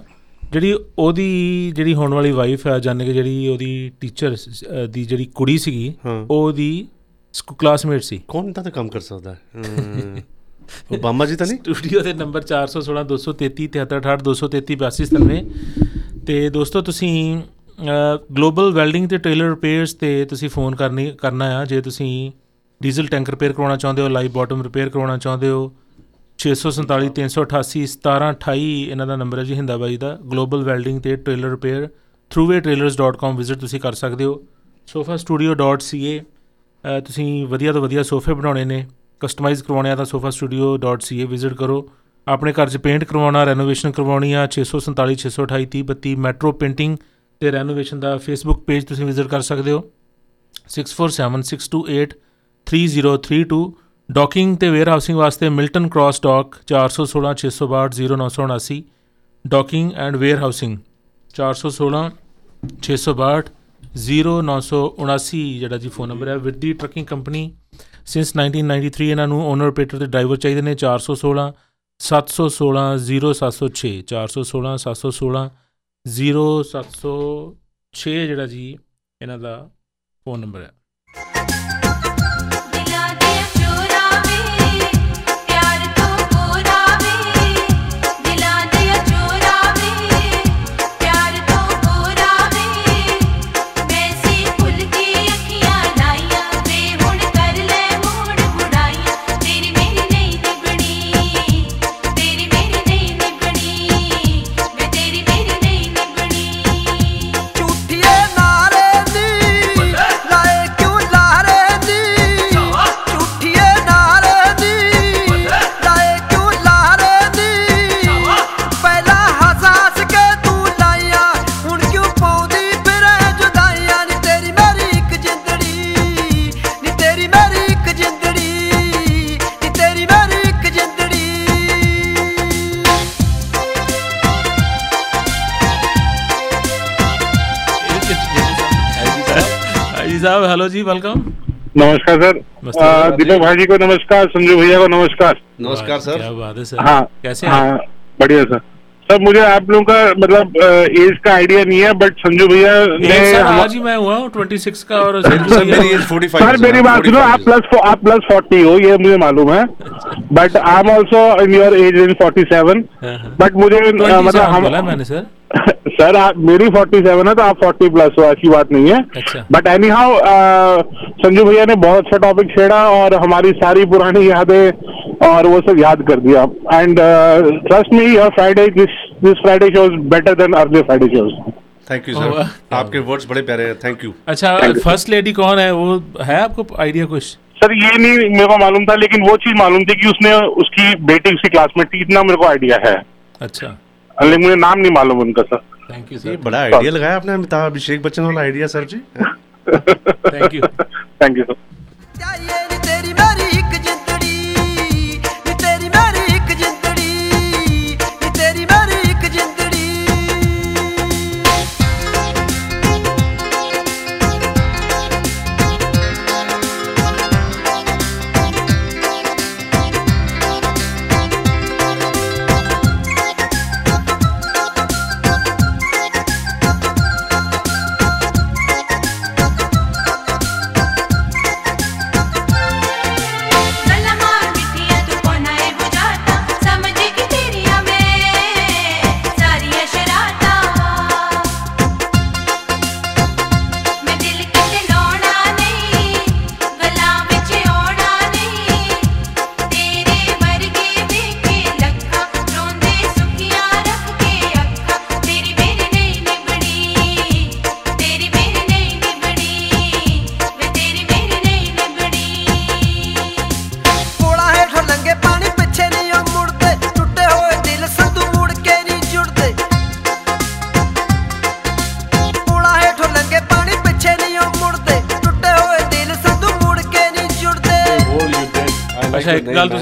[SPEAKER 2] ਜਿਹੜੀ ਉਹਦੀ ਜਿਹੜੀ ਹੋਣ ਵਾਲੀ ਵਾਈਫ ਆ ਜਾਨੇ ਕਿ ਜਿਹੜੀ ਉਹਦੀ ਟੀਚਰ ਦੀ ਜਿਹੜੀ ਕੁੜੀ ਸੀਗੀ ਉਹਦੀ ਕਲਾਸਮੇਟ ਸੀ।
[SPEAKER 17] ਕੌਣ ਇਦਾਂ ਦਾ ਕੰਮ ਕਰ ਸਕਦਾ? ਹੈ। ਓਬਾਮਾ ਜੀ ਤਾਂ ਨਹੀਂ?
[SPEAKER 2] ਸਟੂਡੀਓ ਦੇ ਨੰਬਰ 416 233 7368 233 8297 ਤੇ ਦੋਸਤੋ ਤੁਸੀਂ ਗਲੋਬਲ ਵੈਲਡਿੰਗ ਤੇ ਟੇਲਰ ਰਿਪੇਅਰਸ ਤੇ ਤੁਸੀਂ ਫੋਨ ਕਰਨੀ ਕਰਨਾ ਆ। ਜੇ ਤੁਸੀਂ ਡੀਜ਼ਲ ਟੈਂਕ ਰਿਪੇਅਰ ਕਰਵਾਉਣਾ ਚਾਹੁੰਦੇ ਹੋ ਲਾਈਵ ਬਾਟਮ ਰਿਪੇਅਰ ਕਰਵਾਉਣਾ ਚਾਹੁੰਦੇ ਹੋ 647 388 1728 ਇਹਨਾਂ ਦਾ ਨੰਬਰ ਹੈ ਜੀ ਹਿੰਦਾ ਬਾਈ ਦਾ। ਗਲੋਬਲ ਵੈਲਡਿੰਗ ਤੇ ਟੇਲਰ ਰਿਪੇਅਰ throughwaytrailers.com ਵਿਜ਼ਿਟ ਤੁਸੀਂ ਕਰ ਸਕਦੇ ਹੋ। sofastudio.ca ਅ, ਤੁਸੀਂ ਵਧੀਆ ਤੋਂ ਵਧੀਆ ਸੋਫੇ ਬਣਾਉਣੇ ਨੇ ਕਸਟਮਾਈਜ਼ ਕਰਵਾਉਣੇ ਆ ਤਾਂ sofastudio.ca ਵਿਜ਼ਿਟ ਕਰੋ। ਆਪਣੇ ਘਰ 'ਚ ਪੇਂਟ ਕਰਵਾਉਣਾ ਰੈਨੋਵੇਸ਼ਨ ਕਰਵਾਉਣੀ ਆ 647 628 3032 ਮੈਟਰੋ ਪੇਂਟਿੰਗ ਤੇ ਰੈਨੋਵੇਸ਼ਨ ਦਾ ਫੇਸਬੁੱਕ ਪੇਜ ਤੁਸੀਂ ਵਿਜ਼ਿਟ ਕਰ ਸਕਦੇ ਹੋ। 647628 3032 ਡਾਕਿੰਗ ਤੇ ਵੇਅਰ ਹਾਊਸਿੰਗ ਵਾਸਤੇ Milton cross dock 416 662 0979 ਡਾਕਿੰਗ and wear housing 416 662 0979 ਜਿਹੜਾ ਜੀ ਫੋਨ ਨੰਬਰ ਹੈ। With the trucking company since 1993 ਇਹਨਾਂ ਨੂੰ ਓਨਰ ਆਪਰੇਟਰ ਤੇ ਡਰਾਈਵਰ ਚਾਹੀਦੇ ਨੇ 416 716 0706 416 716 0706 ਜਿਹੜਾ ਜੀ ਇਹਨਾਂ ਦਾ ਫੋਨ ਨੰਬਰ ਹੈ। हेलो जी वेलकम
[SPEAKER 26] नमस्कार सर
[SPEAKER 2] नमस्ते।
[SPEAKER 26] आ, दीपक भाई जी को नमस्कार संजू भैया को नमस्कार
[SPEAKER 17] नमस्कार सर
[SPEAKER 2] क्या बात है सर
[SPEAKER 26] हाँ
[SPEAKER 2] कैसे हैं
[SPEAKER 26] हाँ बढ़िया सर सर मुझे आप लोगों का मतलब एज का आइडिया नहीं है बट संजू भैया ने
[SPEAKER 2] आज ही मैं हुआ हूँ 26 का और
[SPEAKER 17] सर, मेरी एज 45
[SPEAKER 26] सर मेरी बात सुनो आप प्लस आप प्लस फोर्टी हो ये मुझे मालूम है but I am also in your age in forty seven but मुझे मतलब हम
[SPEAKER 2] मैंने सर। (laughs)
[SPEAKER 26] सर आप मेरी 47 है तो आप 40 प्लस हो ऐसी बात नहीं है। बट एनी हाउ संजू भैया ने बहुत अच्छा टॉपिक छेड़ा और हमारी सारी पुरानी यादें और वो सब याद कर दिया। And trust me your Friday this this Friday shows better than earlier
[SPEAKER 17] Friday shows
[SPEAKER 2] thank
[SPEAKER 17] you
[SPEAKER 2] sir
[SPEAKER 17] आपके वर्ड्स बड़े प्यारे हैं। थैंक यू
[SPEAKER 2] अच्छा फ़र्स्ट लेडी कौन है? वो है आपको आइडिया कुछ?
[SPEAKER 26] सर ये नहीं मेरे को मालूम था लेकिन वो चीज़ मालूम थी कि उसने उसकी बेटी उसकी क्लासमेट थी। इतना मेरे को आइडिया है।
[SPEAKER 2] अच्छा।
[SPEAKER 26] लेकिन मुझे नाम नहीं मालूम उनका सर
[SPEAKER 2] थैंक यू सर
[SPEAKER 17] बड़ा आइडिया लगाया आपने अमिताभ अभिषेक बच्चन वाला idea sir ji.
[SPEAKER 6] Thank you
[SPEAKER 2] thank you sir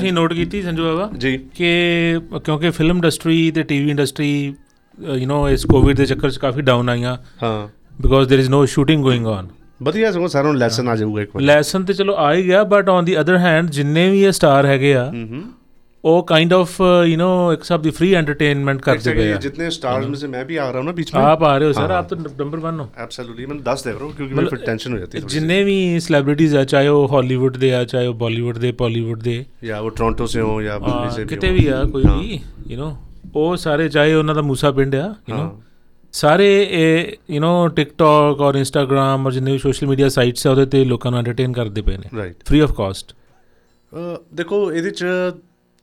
[SPEAKER 2] ਤੁਸੀਂ ਨੋਟ ਕੀਤੀ ਸੰਜੂ ਬਾਬਾ
[SPEAKER 17] ਜੀ
[SPEAKER 2] ਕਿ ਕਿਉਂਕਿ ਫਿਲਮ ਇੰਡਸਟਰੀ ਤੇ ਟੀਵੀ ਇੰਡਸਟਰੀ ਯੂ نو ਇਸ ਕੋਵਿਡ ਦੇ ਚੱਕਰ 'ਚ ਕਾਫੀ ਡਾਊਨ ਆਈਆਂ
[SPEAKER 17] ਹਾਂ
[SPEAKER 2] because there is no shooting going on
[SPEAKER 17] ਵਧੀਆ ਸਗੋਂ ਸਾਰਿਆਂ ਨੂੰ ਲੈਸਨ ਆ ਜਾਊਗਾ ਇੱਕ ਵਾਰ
[SPEAKER 2] ਲੈਸਨ ਤੇ ਚਲੋ ਆ ਹੀ ਗਿਆ but on the other hand ਜਿੰਨੇ ਵੀ ਇਹ ਸਟਾਰ ਹੈਗੇ ਆ ਉਹ काइंड ऑफ यू नो एक हिसाब दी फ्री एंटरटेनमेंट करते हुए
[SPEAKER 17] जितने स्टार्स में से मैं भी आ रहा हूं ना बीच में
[SPEAKER 2] आप आ रहे हो सर आप तो नंबर 1 हो
[SPEAKER 17] एब्सोल्युटली मैं 10 दे रहा हूं क्योंकि मेरे फिर टेंशन हो जाती है
[SPEAKER 2] जितने भी सेलिब्रिटीज आ चाहे वो हॉलीवुड दे आ चाहे वो बॉलीवुड दे बॉलीवुड दे
[SPEAKER 17] या वो टोरंटो से हो या
[SPEAKER 2] बॉम्बे
[SPEAKER 17] से
[SPEAKER 2] ਕਿਤੇ ਵੀ ਆ ਕੋਈ ਵੀ ਯੂ ਨੋ ਉਹ ਸਾਰੇ ਚਾਹੇ ਉਹਨਾਂ ਦਾ ਮੂਸਾ ਪਿੰਡ ਆ ਯੂ ਨੋ ਸਾਰੇ ਇਹ ਯੂ نو ਟਿਕਟੌਕ ਔਰ ਇੰਸਟਾਗ੍ਰam ਔਰ ਜਿੰਨੇ ਵੀ ਸੋਸ਼ਲ ਮੀਡੀਆ ਸਾਈਟਸ ਆ ਉਹਦੇ ਤੇ ਲੋਕਾਂ ਨੂੰ ਐਂਟਰਟੇਨ ਕਰਦੇ ਪਏ ਨੇ ਫ੍ਰੀ ਆਫ ਕਾਸਟ
[SPEAKER 17] ਦੇਖੋ ਇਹਦੇ ਚ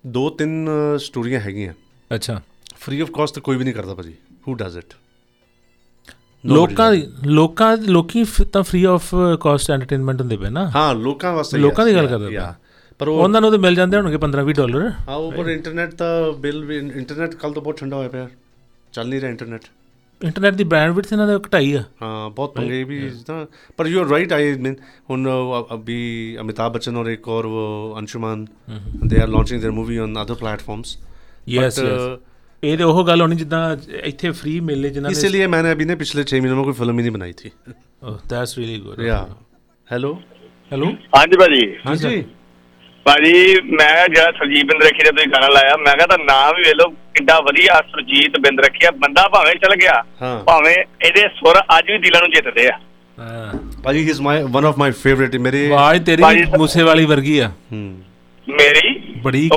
[SPEAKER 17] ਦੋ ਤਿੰਨ ਸਟੋਰੀਆਂ ਹੈਗੀਆਂ।
[SPEAKER 2] ਅੱਛਾ।
[SPEAKER 17] ਫ੍ਰੀ ਆਫ ਕਾਸਟ ਕੋਈ ਵੀ ਨਹੀਂ ਕਰਦਾ ਭਾਜੀ। ਹੂ ਡਸ ਇਟ
[SPEAKER 2] ਲੋਕਾਂ ਲੋਕਾਂ ਲੋਕੀ ਤਾਂ ਫ੍ਰੀ ਆਫ ਕਾਸਟ ਐਂਟਰਟੇਨਮੈਂਟ ਹੁੰਦੇ ਪਏ ਨਾ।
[SPEAKER 17] ਹਾਂ ਲੋਕਾਂ ਵਾਸਤੇ
[SPEAKER 2] ਲੋਕਾਂ ਦੀ ਗੱਲ ਕਰਦਾ
[SPEAKER 17] ਪਰ ਉਹ
[SPEAKER 2] ਉਹਨਾਂ ਨੂੰ ਤਾਂ ਮਿਲ ਜਾਂਦੇ ਹੋਣਗੇ 15 20 ਡਾਲਰ
[SPEAKER 17] ਹਾਂ ਉਹ ਪਰ ਇੰਟਰਨੈਟ ਦਾ ਬਿੱਲ ਵੀ ਇੰਟਰਨੈਟ ਕੱਲ ਤੋਂ ਬਹੁਤ ਠੰਡਾ ਹੋਇਆ ਪਿਆ। ਚੱਲ ਨਹੀਂ ਰਿਹਾ ਇੰਟਰਨੈਟ
[SPEAKER 2] ਇੰਟਰਨੈਟ ਦੀ ਬੈਂਡਵਿਡਥ ਇਹਨਾਂ ਦੇ ਘਟਾਈ ਆ
[SPEAKER 17] ਹਾਂ ਬਹੁਤ ਪੰਗੇ ਵੀ ਤਾਂ ਪਰ you are right I mean ਹੁਣ ਅ- ਅਭੀ ਅਮਿਤਾਭ ਬੱਚਨ और एक और वो Anshuman they are launching their movie on other platforms
[SPEAKER 2] yes
[SPEAKER 17] But,
[SPEAKER 2] yes
[SPEAKER 17] uh,
[SPEAKER 2] ਇਹ ਤੇ ਉਹ ਗੱਲ ਹੋਣੀ ਜਿੱਦਾਂ ਇੱਥੇ ਫ੍ਰੀ ਮੇਲੇ ਜਿਨ੍ਹਾਂ ਨੇ
[SPEAKER 17] इसीलिए मैंने अभी ने पिछले छह महीनों में कोई फिल्म ही नहीं बनाई थी
[SPEAKER 2] ओह दैट्स रियली गुड
[SPEAKER 17] या हेलो
[SPEAKER 2] हेलो
[SPEAKER 27] ਹਾਂਜੀ ਭਾਜੀ
[SPEAKER 17] हाँ जी
[SPEAKER 27] ਭਾਜੀ ਮੈਂ ਜਿਹੜਾ ਸੁਰਜੀਤ ਬਿੰਦ ਰੱਖੀ ਦਾ ਤੁਸੀਂ ਗਾਣਾ ਲਾਇਆ ਮੈਂ ਕਿਹਾ ਤਾਂ ਨਾਮ ਵੀ ਵੇਖ ਲਓ ਕਿੱਡਾ ਵਧੀਆ ਸੁਰਜੀਤ ਬਿੰਦ ਰੱਖਿਆ ਬੰਦਾ ਭਾਵੇਂ ਚਲ ਗਿਆ ਭਾਵੇਂ ਇਹਦੇ ਸੁਰ ਅੱਜ ਵੀ ਦਿਲਾਂ ਨੂੰ ਜਿੱਤਦੇ ਆ।
[SPEAKER 17] ਹਾਂ। ਭਾਜੀ ਹੀ is my one of my favourite ਮੇਰੇ
[SPEAKER 2] ਆਵਾਜ਼ ਤੇਰੀ ਮੂਸੇ ਵਾਲੀ ਵਰਗੀ ਆ। ਹੂੰ।
[SPEAKER 27] ਮੇਰੀ?
[SPEAKER 2] ਬੜੀ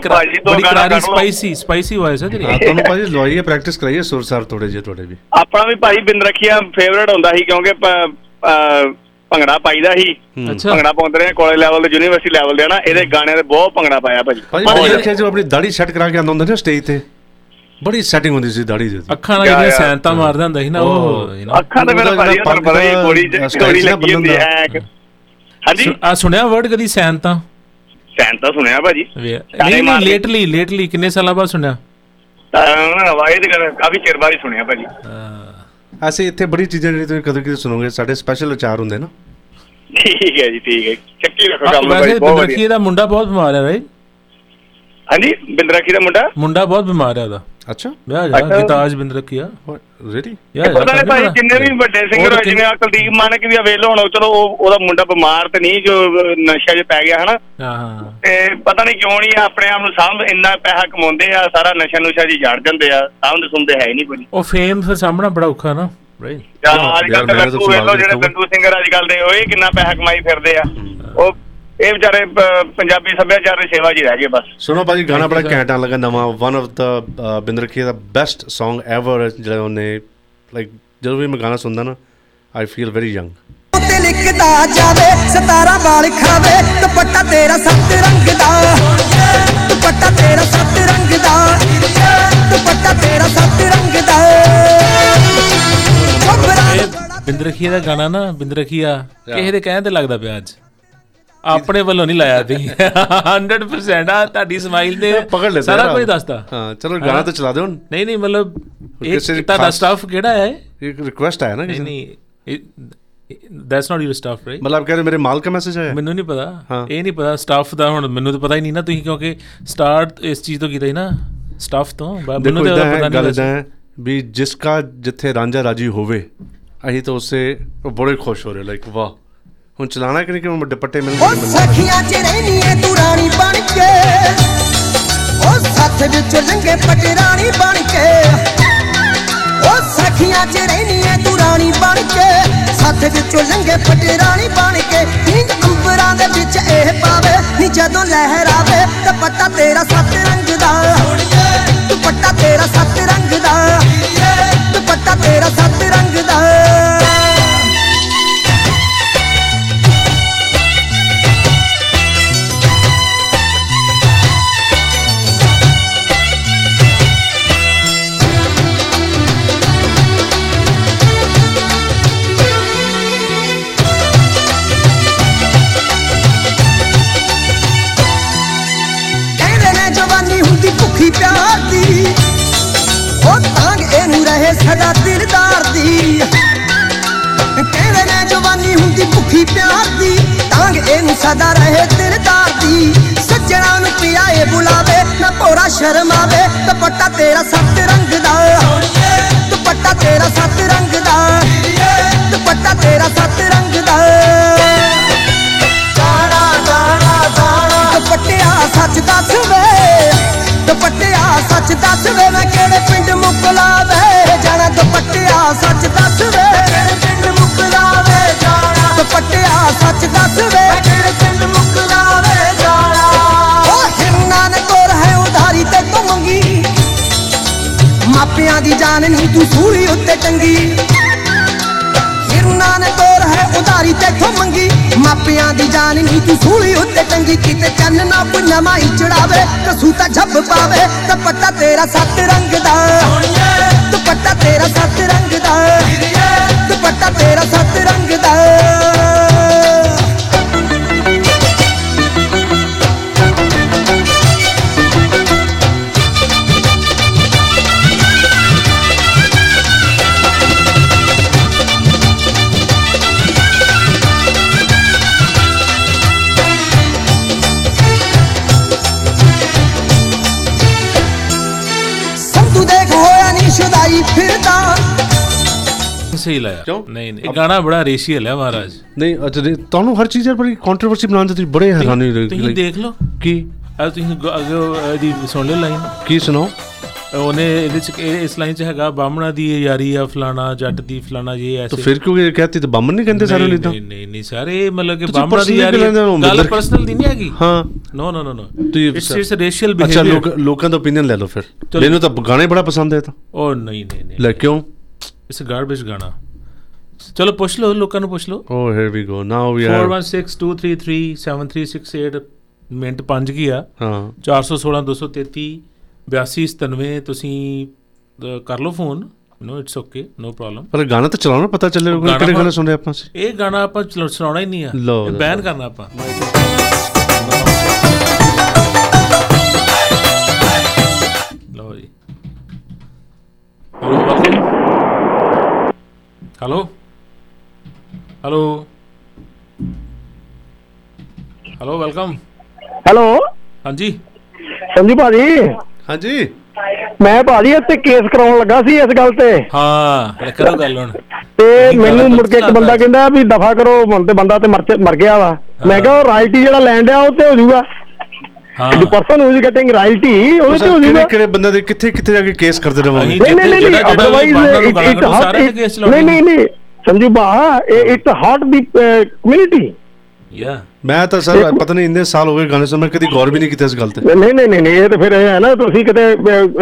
[SPEAKER 2] ਬੜੀ ਕਰਾਰੀ ਸਪਾਈਸੀ ਸਪਾਈਸੀ ਵਾਇਸ ਹੈ ਤੇਰੀ।
[SPEAKER 17] ਤੁਹਾਨੂੰ ਭਾਜੀ ਲੋਈਏ ਪ੍ਰੈਕਟਿਸ ਕਰਾਈਏ ਸੁਰ ਸਾਰ ਥੋੜੇ ਜੇ ਤੁਹਾਡੇ ਵੀ।
[SPEAKER 27] ਆਪਣਾ ਵੀ ਭਾਈ ਬਿੰਦ ਰੱਖਿਆ ਫੇਵਰਿਟ ਹੁੰਦਾ ਸੀ ਕਿਉਂਕਿ ਭੰਗੜਾ ਪਾਈਦਾ ਸੀ। ਭੰਗੜਾ ਪਾਉਂਦੇ ਰਹੇ ਕਾਲਜ ਲੈਵਲ ਤੇ ਯੂਨੀਵਰਸਿਟੀ ਲੈਵਲ ਤੇ ਨਾ ਇਹਦੇ ਗਾਣਿਆਂ ਤੇ ਬਹੁਤ ਭੰਗੜਾ ਪਾਇਆ ਭਾਜੀ।
[SPEAKER 17] ਭਾਜੀ ਦੇਖਿਆ ਜੋ ਆਪਣੀ ਦਾੜੀ ਸੈੱਟ ਕਰਾ ਕੇ ਆਉਂਦਾ ਹੁੰਦਾ ਨਾ ਸਟੇਜ ਤੇ ਬੜੀ ਸੈਟਿੰਗ ਹੁੰਦੀ ਸੀ ਦਾੜੀ ਦੀ
[SPEAKER 2] ਅੱਖਾਂ ਨਾਲ ਜਿਹੜੀਆਂ ਸੈਨਤਾ ਮਾਰਦਾ ਹੁੰਦਾ ਸੀ ਨਾ ਉਹ।
[SPEAKER 27] ਅੱਖਾਂ ਤੇ ਮੇਰਾ ਭਾਜੀ ਤੁਹਾਨੂੰ ਪਤਾ ਹੀ ਗੋਲੀ ਗੋਲੀ ਲੱਗੀ ਹੁੰਦੀ ਹੈ ਹਾਂਜੀ?
[SPEAKER 2] ਸੁ- ਆ ਸੁਣਿਆ ਵਰਡ ਕਦੀ ਸੈਨਤਾ
[SPEAKER 27] ਸੈਨ ਤਾਂ ਸੁਣਿਆ ਭਾਜੀ।
[SPEAKER 2] ਨਹੀਂ ਨਹੀਂ ਲੇਟਲੀ ਲੇਟਲੀ ਕਿੰਨੇ ਸਾਲਾਂ ਬਾਅਦ ਸੁਣਿਆ?
[SPEAKER 27] ਤਾਂ ਵਾਇਦ ਕਰ ਕਾਫੀ ਚਿਰ ਬਾਅਦ ਹੀ ਸੁਣਿਆ ਭਾਜੀ।
[SPEAKER 17] ਐਸੇ ਇੱਥੇ ਬੜੀ ਚੀਜ਼ਾਂ ਜਿਹੜੀ ਤੁਸੀਂ ਕਦੇ ਕਦੇ ਸੁਣੋਗੇ ਸਾਡੇ ਸਪੈਸ਼ਲ ਅਚਾਰ ਹੁੰਦੇ ਨਾ।
[SPEAKER 27] ਠੀਕ ਹੈ ਜੀ ਠੀਕ ਹੈ। ਚੱਕੀ ਰੱਖੋ ਕੰਮ ਭਾਜੀ ਬਹੁਤ
[SPEAKER 2] ਬਿੰਦਰਖੀ
[SPEAKER 27] ਵਧੀਆ।
[SPEAKER 2] ਦਾ ਮੁੰਡਾ ਬਹੁਤ ਬਿਮਾਰ ਹੈ ਰਾਈਟ
[SPEAKER 27] ਹਾਂਜੀ ਬਿੰਦਰਖੀ ਦਾ ਮੁੰਡਾ?
[SPEAKER 2] ਮੁੰਡਾ ਬਹੁਤ ਬਿਮਾਰ ਹੈ ਉਹਦਾ।
[SPEAKER 17] ਅੱਛਾ।
[SPEAKER 2] ਵਿਆਹ ਜਾ
[SPEAKER 27] ਅੱਛਾ।
[SPEAKER 2] ਗਿਤਾਜ ਬਿੰਦਰਖੀ ਆ।
[SPEAKER 17] ਰੈਡੀ
[SPEAKER 2] ਯਾਰ
[SPEAKER 27] ਪਤਾ ਨਹੀਂ ਭਾਈ ਜਿੰਨੇ ਵੀ ਵੱਡੇ ਸਿੰਗਰ ਹੋਏ ਜਿਵੇਂ ਆ ਕੁਲਦੀਪ ਮਾਨਕ ਵੀ ਅਵੇਲ ਹੋਣਾ ਚਲੋ ਉਹ ਉਹਦਾ ਮੁੰਡਾ ਬਿਮਾਰ ਤੇ ਨਹੀਂ ਜੋ ਨਸ਼ਾ 'ਚ ਪੈ ਗਿਆ ਹਨਾ?
[SPEAKER 2] ਹਾਂ ਹਾਂ।
[SPEAKER 27] ਤੇ ਪਤਾ ਨਹੀਂ ਕਿਉਂ ਨਹੀਂ ਆਪਣੇ ਆਪ ਨੂੰ ਸਾਂਭ ਇੰਨਾ ਪੈਸਾ ਕਮਾਉਂਦੇ ਆ ਸਾਰਾ ਨਸ਼ਾ ਨੁਸ਼ਾ ਜੀ ਝੜ ਜਾਂਦੇ ਆ ਸਾਂਭਦੇ ਸੁਣਦੇ ਹੈ ਨਹੀਂ ਕੁਝ
[SPEAKER 2] ਉਹ ਫੇਮ ਫਿਰ ਸਾਹਮਣਾ ਬੜਾ ਔਖਾ ਨਾ। ਰਾਈਟ
[SPEAKER 27] ਜਾਂ ਅੱਜ ਕੱਲ੍ਹ ਜਿਹੜੇ ਲੱਡੂ ਸਿੰਗਰ ਅੱਜ ਕੱਲ੍ਹ ਦੇ ਇਹ ਕਿੰਨਾ ਪੈਸਾ ਕਮਾਈ ਫਿਰਦੇ ਆ। ਉਹ ਇਹ ਵਿਚਾਰੇ ਪੰਜਾਬੀ ਸੱਭਿਆਚਾਰ ਦੀ ਸੇਵਾ 'ਚ ਰਹਿ ਗਏ ਬਸ।
[SPEAKER 17] ਸੁਣੋ ਭਾਜੀ ਗਾਣਾ ਬੜਾ ਘੈਂਟ ਲੱਗਾ ਨਵਾਂ ਵਨ ਆਫ ਦਾ ਬਿੰਦਰਖੀ ਦਾ ਬੈਸਟ Song ਐਵਰ ਜਿਹੜਾ ਉਹਨੇ ਲਾਈਕ ਜਦੋਂ ਵੀ ਮੈਂ ਗਾਣਾ ਸੁਣਦਾ ਨਾ ਆਈ ਫੀਲ ਵੈਰੀ ਯੰਗ
[SPEAKER 6] ਤੇ ਲਿਖਦਾ ਜਾਵੇ ਸਤਾਰਾ ਵਾਲ ਖਾਵੇ ਦੁਪੱਟਾ ਤੇਰਾ ਸੱਤ ਰੰਗ ਦਾ। ਦੁਪੱਟਾ ਤੇਰਾ ਸੱਤ ਰੰਗ ਦਾ। ਦੁਪੱਟਾ ਤੇਰਾ ਸੱਤ ਰੰਗ ਦਾ।
[SPEAKER 2] ਬਿੰਦਰਖੀਆ ਦਾ ਗਾਣਾ ਨਾ ਬਿੰਦਰਖੀਆ ਕਿਸੇ ਦੇ ਕਹਿਣ ਤੇ ਲੱਗਦਾ ਪਿਆ ਅੱਜ। ਆਪਣੇ ਵੱਲੋਂ ਨਹੀਂ ਲਾਇਆ ਤੀ 100% ਆ ਤੁਹਾਡੀ ਸਮਾਈਲ ਤੇ
[SPEAKER 17] ਪਕੜ ਲੈਂਦਾ
[SPEAKER 2] ਸਾਰਾ। ਕੁਝ ਦੱਸਦਾ
[SPEAKER 17] ਹਾਂ, ਚਲੋ ਗਾਣਾ ਤਾਂ ਚਲਾ ਦਿਓ।
[SPEAKER 2] ਨਹੀਂ ਨਹੀਂ ਮਤਲਬ ਇਹ
[SPEAKER 17] ਦੀ
[SPEAKER 2] ਤੁਹਾਡਾ ਸਟਾਫ ਕਿਹੜਾ ਹੈ?
[SPEAKER 17] ਇੱਕ ਰਿਕੁਐਸਟ ਆਇਆ ਨਾ ਕਿਸੇ
[SPEAKER 2] ਨਹੀਂ that's not your staff right
[SPEAKER 17] ਮਤਲਬ ਕਹਿ ਰਹੇ ਮੇਰੇ ਮਾਲ ਦਾ ਮੈਸੇਜ ਆਇਆ?
[SPEAKER 2] ਮੈਨੂੰ ਨਹੀਂ ਪਤਾ।
[SPEAKER 17] ਹਾਂ।
[SPEAKER 2] ਇਹ ਨਹੀਂ ਪਤਾ ਸਟਾਫ ਦਾ ਹੁਣ ਮੈਨੂੰ ਤਾਂ ਪਤਾ ਹੀ ਨਹੀਂ ਨਾ ਤੁਸੀਂ ਕਿਉਂਕਿ ਸਟਾਰਟ ਇਸ ਚੀਜ਼ ਤੋਂ ਕੀਤਾ ਸੀ ਨਾ ਸਟਾਫ ਤੋਂ। ਮੈਨੂੰ ਤਾਂ
[SPEAKER 17] ਹੈ
[SPEAKER 2] ਪਤਾ
[SPEAKER 17] ਗੱਲ
[SPEAKER 2] ਨਹੀਂ
[SPEAKER 17] ਹੈ ਵੀ ਜਿਸ ਕਾ ਜਿੱਥੇ ਰਾਂਝਾ ਰਾਜੀ ਹੋਵੇ ਅਸੀਂ ਤਾਂ ਉਸੇ ਬੜੇ ਖੁਸ਼ ਹੋ ਰਹੇ ਲਾਈਕ ਵਾਹ। ਹੁਣ ਚਲਾਣਾ ਕਿ ਨਹੀਂ ਕਿ ਹੁਣ ਦੁਪੱਟੇ ਮਿਲ
[SPEAKER 6] ਉਹ ਸਖੀਆਂ ਚ ਰਹਿਨੀ ਏ ਤੂੰ ਰਾਣੀ ਬਣ ਕੇ। ਉਹ ਸੱਥ ਵਿੱਚ ਲੰਗੇ ਪਟਰਾਣੀ ਬਣ ਕੇ। ਉਹ ਸਖੀਆਂ ਚ ਰਹਿਨੀ ਏ ਤੂੰ ਰਾਣੀ ਬਣ ਕੇ। ਸੱਥ ਵਿੱਚ ਲੰਗੇ ਪਟਰਾਣੀ ਬਣ ਕੇ। ਨੀਂਦ ਅੰਬਰਾਂ ਦੇ ਵਿੱਚ ਇਹ ਪਾਵੇ ਨੀ ਜਦੋਂ ਲਹਿਰ ਆਵੇ ਦੁਪੱਟਾ ਤੇਰਾ ਸੱਤ ਰੰਗ ਦਾ। ਦੁਪੱਟਾ ਤੇਰਾ ਸੱਤ ਰੰਗ ਦਾ। ਦੁਪੱਟਾ ਤੇਰਾ ਸੱਤ ਰੰਗ ਦਾ। ਹੁੰਦੀ ਭੁੱਖੀ ਪਿਆਰ ਦੀ। ਉਹ ਤਾਂਗ ਇਹਨੂੰ ਰਹੇ ਸਦਾ ਦਿਲਦਾਰ ਦੀ। ਕਹਿੰਦੇ ਨੇ ਜਵਾਨੀ ਹੁੰਦੀ ਭੁੱਖੀ ਪਿਆਰ ਦੀ ਤਾਂਗ ਇਹਨੂੰ ਸਦਾ ਰਹੇ ਦਿਲਦਾਰ ਦੀ। ਸੱਜਣਾ ਨੂੰ ਕੇ ਬੁਲਾਵੇ, ਨਾ ਭੋਰਾ ਸ਼ਰਮ ਆਵੇ ਦੁਪੱਟਾ ਤੇਰਾ ਸੱਤ ਰੰਗ ਦਾ। ਦੁਪੱਟਾ ਤੇਰਾ ਸੱਤ ਰੰਗ ਦਾ। ਦੁਪੱਟਾ ਤੇਰਾ ਸੱਤ ਸੱਚ ਦੱਸ ਵੇ ਕਿਹੜੇ ਪਿੰਡ ਮੁਕਲਾਵੇ ਜਾਣਾ? ਓ ਹਿਰਨਾ ਨੇ ਕੋਰ ਹੈ ਉਧਾਰੀ ਤੇ ਤੋਂ ਮੰਗੀ। ਮਾਪਿਆਂ ਦੀ ਜਾਨ ਨਹੀਂ ਤੂੰ ਸੂਲੀ ਉੱਤੇ ਟੰਗੀ ਹਿਰਨਾ ਨੇ ਕੋਰ ਹੈ ਉਧਾਰੀ ਤੇ ਮੰਗੀ। ਮਾਪਿਆਂ ਦੀ ਜਾਨ ਨਹੀਂ ਤੂੰ ਸੂਲੀ ਉੱਤੇ ਟੰਗੀ ਕਿਤੇ ਚੰਨ ਨਾ ਨਵਾਂ ਹੀ ਚੜਾਵੇ ਕਸੂ ਤਾਂ ਝੱਬ ਪਾਵੇ। ਦੁਪੱਟਾ ਤੇਰਾ ਸੱਤ ਰੰਗ ਦਾ। ਦੁਪੱਟਾ ਤੇਰਾ ਸੱਤ ਰੰਗ ਦਾ। ਦੁਪੱਟਾ ਤੇਰਾ ਸੱਤ ਰੰਗ ਦਾ।
[SPEAKER 2] ਸਹੀ ਲਾਇਆ। ਕਿਉਂ? ਨਹੀਂ ਨਹੀਂ। ਇਹ ਗਾਣਾ ਬੜਾ ਰੇਸ਼ੀਅਲ ਹੈ ਮਹਾਰਾਜ।
[SPEAKER 17] ਨਹੀਂ ਅੱਛਾ ਜੀ, ਤੁਹਾਨੂੰ ਹਰ ਚੀਜ਼ ਪਰ ਕੰਟਰੋਵਰਸੀ ਬਣਾਉਂਦੇ ਤੁਸੀਂ ਬੜੇ ਹੈਰਾਨੀ ਰਹੀ
[SPEAKER 2] ਤੁਸੀਂ ਦੇਖ ਲਓ।
[SPEAKER 17] ਕੀ?
[SPEAKER 2] ਆ ਤੁਸੀਂ ਗ- ਅੱਗੇ ਉਹ ਇਹਦੀ ਸੁਣ ਲਿਓ ਲਾਈਨ
[SPEAKER 17] ਕੀ ਸੁਣਾਓ?
[SPEAKER 2] ਉਹਨੇ ਇਹਦੇ ਚ ਇਹ- ਇਸ ਲਾਈਨ ਚ ਹੈਗਾ ਬਾਹਮਣਾ ਦੀ ਇਹ ਯਾਰੀ ਆ ਫਲਾਣਾ ਜੱਟ ਦੀ ਫਲਾਣਾ ਇਹ ਐਸੇ
[SPEAKER 17] ਤਾਂ ਫਿਰ ਕਿਉਂ ਇਹ ਕਹਤੀ ਤਾਂ ਬਾਮਨ ਨਹੀਂ ਕਹਿੰਦੇ ਸਾਰੇ
[SPEAKER 2] ਨਹੀਂ,
[SPEAKER 17] ਲਈ ਤਾਂ
[SPEAKER 2] ਨਹੀਂ ਨਹੀਂ ਨਹੀਂ ਸਾਰੇ ਮਤਲਬ ਕਿ ਬਾਹਮਣਾ ਦੀ
[SPEAKER 17] personally
[SPEAKER 2] ਯਾਰੀ
[SPEAKER 17] ਕਹਿੰਦੇ ਹੋ,
[SPEAKER 2] ਗੱਲ
[SPEAKER 17] ਮਤਲਬ-
[SPEAKER 2] ਪਰਸਨਲ ਦੀ ਨਹੀਂ ਹੈਗੀ।
[SPEAKER 17] ਹਾਂ।
[SPEAKER 2] ਨੋ ਨੋ ਨੋ ਨੋ
[SPEAKER 17] ਤੁਸੀਂ
[SPEAKER 2] ਇਟਸ ਇਟਸ ਰੇਸ਼ੀਅਲ
[SPEAKER 17] ਅੱਛਾ
[SPEAKER 2] ਬਿਹੇਵੀਅਰ
[SPEAKER 17] ਲੋਕ ਲੋਕਾਂ ਦਾ ਓਪੀਨੀਅਨ ਲੈ ਲਓ ਫਿਰ। ਮੈਨੂੰ ਤਾਂ ਗਾਣੇ ਬੜਾ ਪਸੰਦ ਹੈ ਤਾਂ।
[SPEAKER 2] ਉਹ ਨਹੀਂ ਨਹੀਂ ਨਹੀਂ।
[SPEAKER 17] ਲੈ ਕਿਉਂ?
[SPEAKER 2] ਇਟਸ ਗਾਰਬੇਜ ਗਾਣਾ ਚਲੋ ਪੁੱਛ ਲਓ ਲੋਕਾਂ ਨੂੰ ਪੁੱਛ ਲਓ
[SPEAKER 17] ਓ here we go now we are
[SPEAKER 2] 4162337336 minute 5 ਕੀ ਆ
[SPEAKER 17] ਹਾਂ
[SPEAKER 2] 416 233 8297 ਤੁਸੀਂ ਅ, ਕਰ ਲਓ phone no it's okay no problem
[SPEAKER 17] ਪਰ ਗਾਣਾ ਤਾਂ ਚਲਾਉਣਾ ਪਤਾ ਚੱਲੇ ਨੂੰ ਕਿਹੜੇ ਗਾਣੇ ਸੁਣ ਰਹੇ ਆਪਾਂ
[SPEAKER 2] ਇਹ ਗਾਣਾ ਆਪਾਂ ਚਲਾ- ਸੁਣਾਉਣਾ ਹੀ ਨਹੀਂ ਆ। ਬੈਨ ਕਰਨਾ ਆਪਾਂ ਲਓ ਜੀ hello hello hello welcome
[SPEAKER 20] hello
[SPEAKER 2] ਹਾਂਜੀ?
[SPEAKER 20] ਸੰਜੂ ਭਾਜੀ।
[SPEAKER 17] ਹਾਂਜੀ?
[SPEAKER 20] ਮੈਂ ਭਾਜੀ ਇੱਥੇ ਕੇਸ ਕਰਾਉਣ ਲੱਗਾ ਸੀ ਇਸ ਗੱਲ ਤੇ।
[SPEAKER 2] ਹਾਂ ਲੈ ਕਰੋ ਗੱਲ ਹੁਣ।
[SPEAKER 20] ਤੇ ਮੈਨੂੰ ਮੁੜ ਕੇ ਇੱਕ ਬੰਦਾ ਕਹਿੰਦਾ ਵੀ ਦਫਾ ਕਰੋ ਹੁਣ ਤੇ ਬੰਦਾ ਤੇ ਮਰ ਗਿਆ ਵਾ। ਮੈਂ ਕਿਹਾ ਰਾਇਲਟੀ ਜਿਹੜਾ ਲੈਂਡ ਆ ਉਹ ਤੇ ਹੋ ਜਾਊਗਾ। The person who is getting royalty ਉਹਦੇ ਤੇ ਹੋ
[SPEAKER 17] ਕਿਹੜੇ
[SPEAKER 20] ਜਾਊਗਾ
[SPEAKER 17] ਕਿਹੜੇ ਬੰਦੇ ਦੇ ਕਿੱਥੇ ਕਿੱਥੇ ਜਾ ਕੇ ਕੇਸ ਕਰਦੇ ਰਵਾਂਗੇ
[SPEAKER 20] ਨਹੀਂ ਨਹੀਂ ਨਹੀਂ ਅਦਰਵਾਈਜ਼ ਇਟ ਹਾਟ ਨਹੀਂ ਨਹੀਂ ਨਹੀਂ ਸੰਜੂ ਬਾ ਇਟ ਹਾਟ ਦੀ ਕਮਿਊਨਿਟੀ
[SPEAKER 2] ਯਾ।
[SPEAKER 17] ਮੈਂ ਤਾਂ ਸਰ ਪਤਾ ਨਹੀਂ ਇੰਨੇ ਸਾਲ ਹੋ ਗਏ ਗਾਣੇ ਸੁਣ ਮੈਂ ਕਦੀ ਗੌਰ ਵੀ ਨਹੀਂ ਕੀਤਾ ਇਸ ਗੱਲ ਤੇ।
[SPEAKER 20] ਨਹੀਂ ਨਹੀਂ ਨਹੀਂ ਇਹ ਤਾਂ ਫਿਰ ਇਹ ਹੈ ਨਾ ਤੁਸੀਂ ਕਿਤੇ